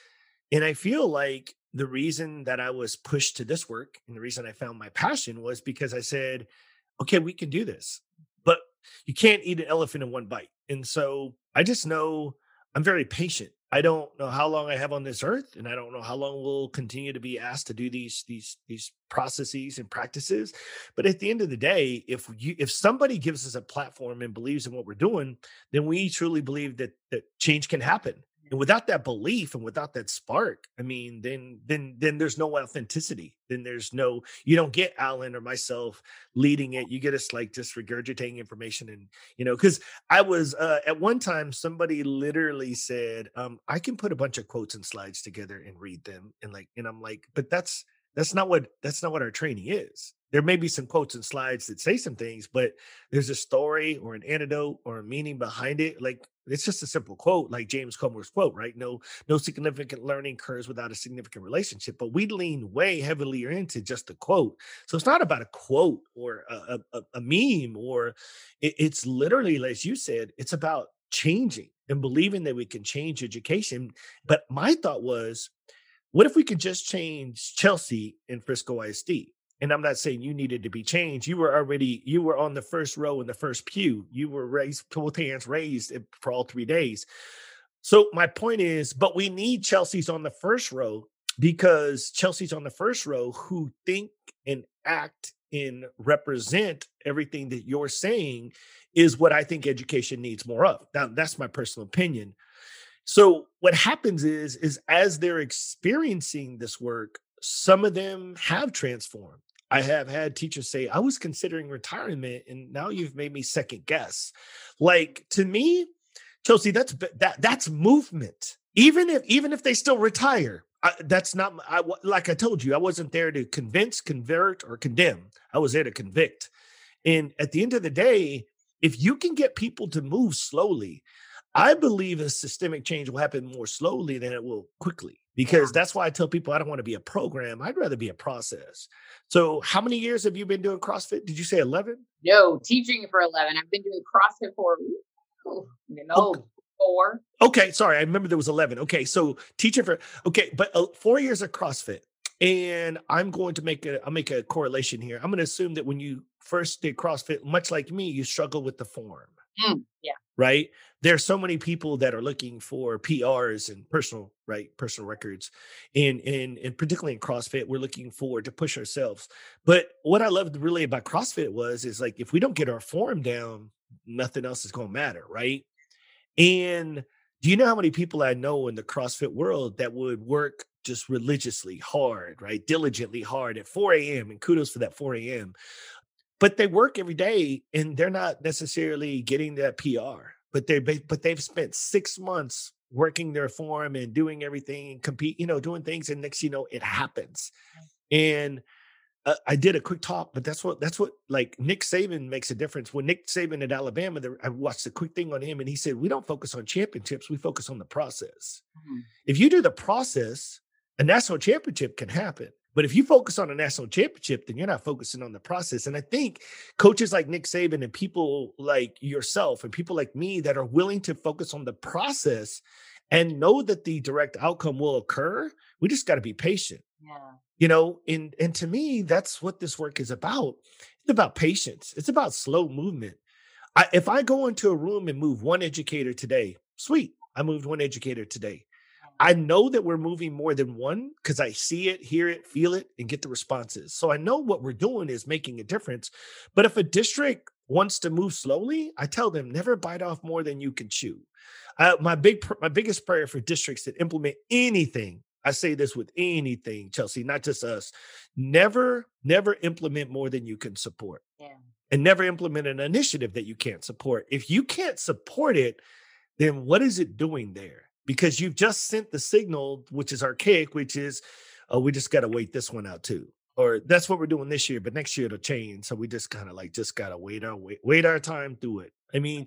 and i feel like the reason that i was pushed to this work and the reason i found my passion was because i said okay we can do this but you can't eat an elephant in one bite. And so i just know I'm very patient. I don't know how long I have on this earth, and I don't know how long we'll continue to be asked to do these these these processes and practices. But at the end of the day, if you if somebody gives us a platform and believes in what we're doing, then we truly believe that that change can happen and without that belief and without that spark i mean then then then there's no authenticity. Then there's no you don't get alan or myself leading it. You get us like just regurgitating information and you know because i was uh, at one time somebody literally said um i can put a bunch of quotes and slides together and read them and like and i'm like but that's that's not what that's not what our training is there may be some quotes and slides that say some things but there's a story or an antidote or a meaning behind it like it's just a simple quote like james comer's quote right? No no significant learning occurs without a significant relationship but we lean way heavily into just a quote. So it's not about a quote or a, a, a meme or it, it's literally as you said it's about changing and believing that we can change education. But my thought was what if we could just change Chelsea in Frisco ISD? And I'm not saying you needed to be changed. You were already, you were on the first row in the first pew. You were raised, both hands raised eh, for all three days. So my point is, but we need Chelsea's on the first row because Chelsea's on the first row who think and act and represent everything that you're saying is what I think education needs more of. Now, that's my personal opinion. So what happens is is as they're experiencing this work, some of them have transformed. I have had teachers say, I was considering retirement and now you've made me second guess. Like to me, Chelsea, that's that that's movement. Even if even if they still retire, I, that's not I like I told you, I wasn't there to convince, convert or condemn. I was there to convict. And at the end of the day, if you can get people to move slowly, I believe a systemic change will happen more slowly than it will quickly because that's why I tell people I don't want to be a program. I'd rather be a process. So, how many years have you been doing CrossFit? Did you say 11? No, teaching for 11. I've been doing CrossFit for, you know, okay. four. Okay, sorry. I remember there was 11. Okay, so teaching for, okay, but uh, four years of CrossFit. And I'm going to make a I'll make a correlation here. I'm going to assume that when you first did CrossFit, much like me, you struggle with the form. Mm, yeah. Right. There are so many people that are looking for PRs and personal, right, personal records, and and and particularly in CrossFit, we're looking for to push ourselves. But what I loved really about CrossFit was is like if we don't get our form down, nothing else is going to matter, right? And do you know how many people I know in the CrossFit world that would work just religiously hard, right? Diligently hard at 4 a.m. And kudos for that 4 a.m but they work every day and they're not necessarily getting that PR. But they but they've spent six months working their form and doing everything and compete, you know, doing things, and next you know it happens. And uh, I did a quick talk, but that's what that's what like Nick Saban makes a difference. When Nick Saban at Alabama, there, I watched a quick thing on him, and he said, "We don't focus on championships; we focus on the process. Mm-hmm. If you do the process, a national championship can happen. But if you focus on a national championship, then you're not focusing on the process. And I think coaches like Nick Saban and people like yourself and people like me that are willing to focus on the process and know that the direct outcome will occur, we just got to be patient. Yeah. You know, and and to me, that's what this work is about. It's about patience. It's about slow movement. I, if I go into a room and move one educator today, sweet. I moved one educator today. I know that we're moving more than one because I see it, hear it, feel it, and get the responses. So I know what we're doing is making a difference. But if a district wants to move slowly, I tell them never bite off more than you can chew. Uh, my big, my biggest prayer for districts that implement anything. I say this with anything, Chelsea, not just us. Never, never implement more than you can support. Yeah. And never implement an initiative that you can't support. If you can't support it, then what is it doing there? Because you've just sent the signal, which is archaic, which is, oh, we just got to wait this one out too. Or that's what we're doing this year, but next year it'll change. So we just kind of like just gotta wait our wait, wait our time through it. I mean,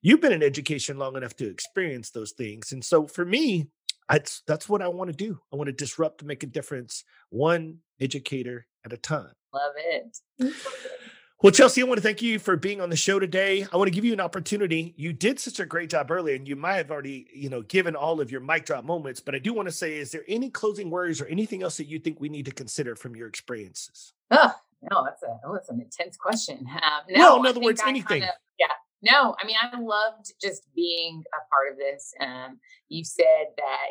you've been in education long enough to experience those things. And so for me, that's that's what I want to do. I want to disrupt, make a difference, one educator at a time. Love it. Well, Chelsea, I want to thank you for being on the show today. I want to give you an opportunity. You did such a great job earlier, and you might have already, you know, given all of your mic drop moments. But I do want to say, is there any closing words or anything else that you think we need to consider from your experiences? Oh, no, that's a oh, that's an intense question. (laughs) Um, no, in other words, anything. Kind of, yeah, No, I mean, I loved just being a part of this. Um, you said that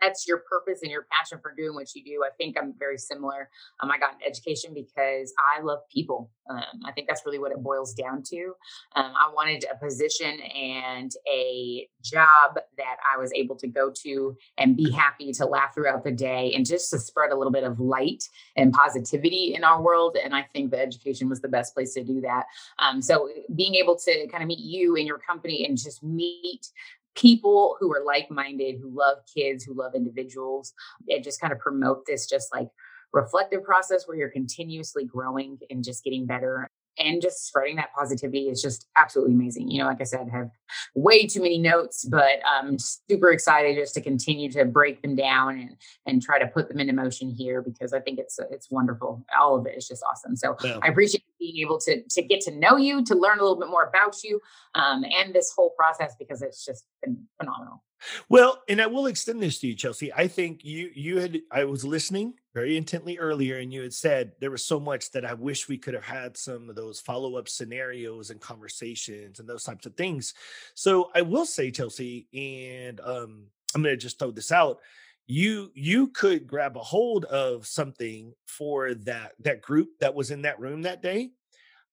that's your purpose and your passion for doing what you do. I think I'm very similar. Um, I got an education because I love people. Um, I think that's really what it boils down to. Um, I wanted a position and a job that I was able to go to and be happy to laugh throughout the day and just to spread a little bit of light and positivity in our world. And I think the education was the best place to do that. Um, so being able to kind of meet you and your company and just meet people who are like-minded who love kids who love individuals and just kind of promote this just like reflective process where you're continuously growing and just getting better and just spreading that positivity is just absolutely amazing. You know, like I said, I have way too many notes, but I'm super excited just to continue to break them down and and try to put them into motion here because I think it's it's wonderful. All of it is just awesome. So yeah. I appreciate being able to to get to know you, to learn a little bit more about you, um, and this whole process because it's just been phenomenal. Well, and I will extend this to you, Chelsea. I think you you had I was listening very intently earlier, and you had said there was so much that I wish we could have had some of those follow up scenarios and conversations and those types of things. So I will say, Chelsea, and um, I'm going to just throw this out. You you could grab a hold of something for that that group that was in that room that day.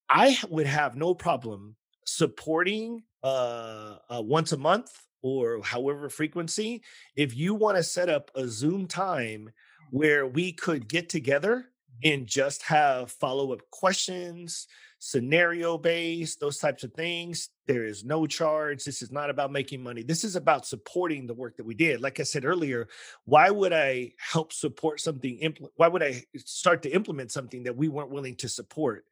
I would have no problem supporting uh, uh once a month or however frequency, if you want to set up a Zoom time where we could get together mm-hmm. and just have follow up questions, scenario based, those types of things. There is no charge. This is not about making money. This is about supporting the work that we did. Like I said earlier, why would I help support something? Impl- why would I start to implement something that we weren't willing to support?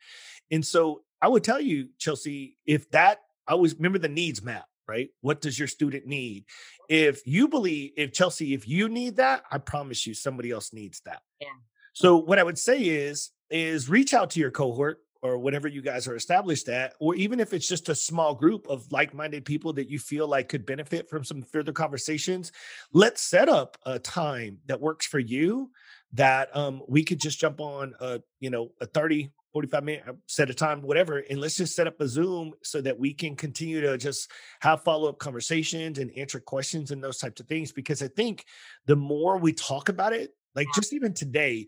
And so I would tell you, Chelsea, if that, I always remember the needs map right? What does your student need? If you believe, if Chelsea, if you need that, I promise you somebody else needs that. Yeah. So what I would say is, is reach out to your cohort or whatever you guys are established at, or even if it's just a small group of like-minded people that you feel like could benefit from some further conversations, let's set up a time that works for you that um, we could just jump on a, you know, a 30, 45 minute uh, set a time, whatever, and let's just set up a Zoom so that we can continue to just have follow up conversations and answer questions and those types of things. Because I think the more we talk about it, like just even today,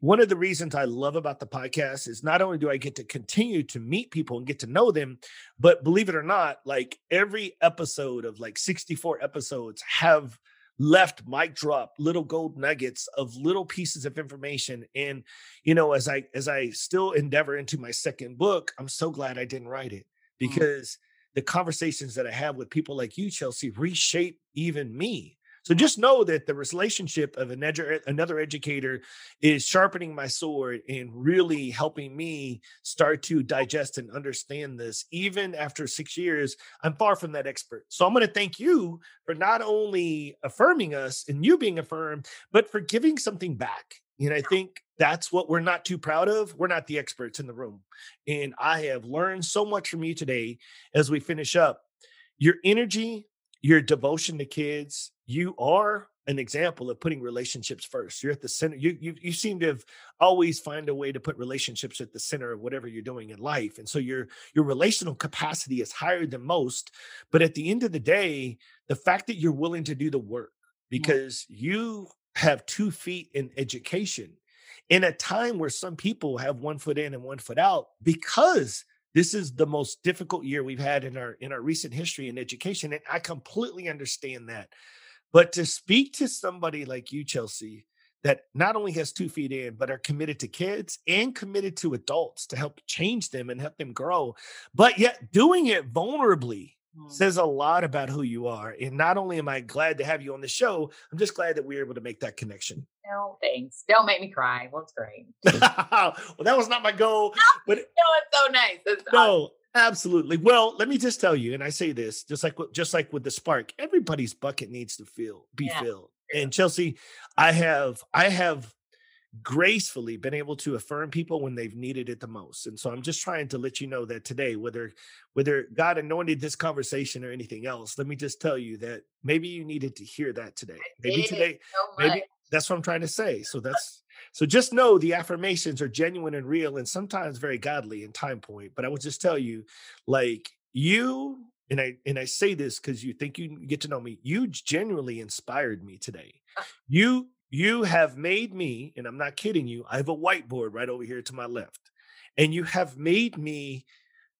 one of the reasons I love about the podcast is not only do I get to continue to meet people and get to know them, but believe it or not, like every episode of like 64 episodes have left mic drop little gold nuggets of little pieces of information and you know as i as i still endeavor into my second book i'm so glad i didn't write it mm. because mm. the conversations that i have with people like you chelsea reshape even me so just know that the relationship of another educator is sharpening my sword and really helping me start to digest and understand this. Even after six years, I'm far from that expert. So I'm going to thank you for not only affirming us and you being affirmed, but for giving something back. And I think that's what we're not too proud of. We're not the experts in the room. And I have learned so much from you today as we finish up. Your energy, your devotion to kids, you are an example of putting relationships first. You're at the center. You you you seem to have always find a way to put relationships at the center of whatever you're doing in life. And so your your relational capacity is higher than most. But at the end of the day, the fact that you're willing to do the work mm-hmm. because yeah. you have two feet in education in a time where some people have one foot in and one foot out because this is the most difficult year we've had in our in our recent history in education and i completely understand that but to speak to somebody like you, Chelsea, that not only has two feet in, but are committed to kids and committed to adults to help change them and help them grow, but yet doing it vulnerably hmm. says a lot about who you are. And not only am I glad to have you on the show, I'm just glad that we were able to make that connection. No, thanks. Don't make me cry. Well, it's great. (laughs) well, that was not my goal. (laughs) but no, it's so nice. It's no, awesome. Absolutely. Well, let me just tell you, and I say this just like just like with the spark, everybody's bucket needs to fill, be yeah. filled. And Chelsea, I have I have gracefully been able to affirm people when they've needed it the most. And so I'm just trying to let you know that today, whether whether God anointed this conversation or anything else, let me just tell you that maybe you needed to hear that today. Maybe today, so maybe that's what I'm trying to say. So that's so just know the affirmations are genuine and real and sometimes very godly in time point. But I would just tell you, like, you and I and I say this because you think you get to know me. You genuinely inspired me today. Uh You you have made me, and I'm not kidding you. I have a whiteboard right over here to my left, and you have made me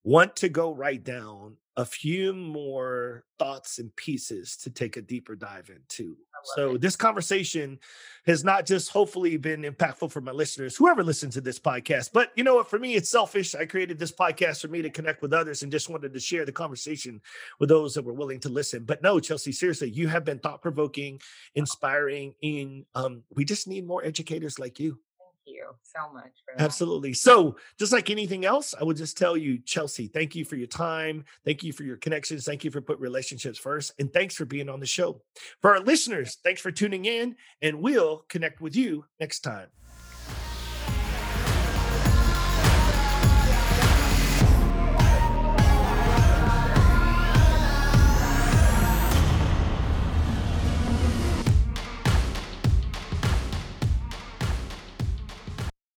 want to go write down a few more thoughts and pieces to take a deeper dive into. So it. this conversation has not just hopefully been impactful for my listeners, whoever listens to this podcast, but you know what? For me, it's selfish. I created this podcast for me to connect with others and just wanted to share the conversation with those that were willing to listen. But no, Chelsea, seriously, you have been thought provoking, inspiring. In um, we just need more educators like you. You so much. Absolutely. So, just like anything else, I would just tell you, Chelsea, thank you for your time. Thank you for your connections. Thank you for putting relationships first. And thanks for being on the show. For our listeners, thanks for tuning in, and we'll connect with you next time.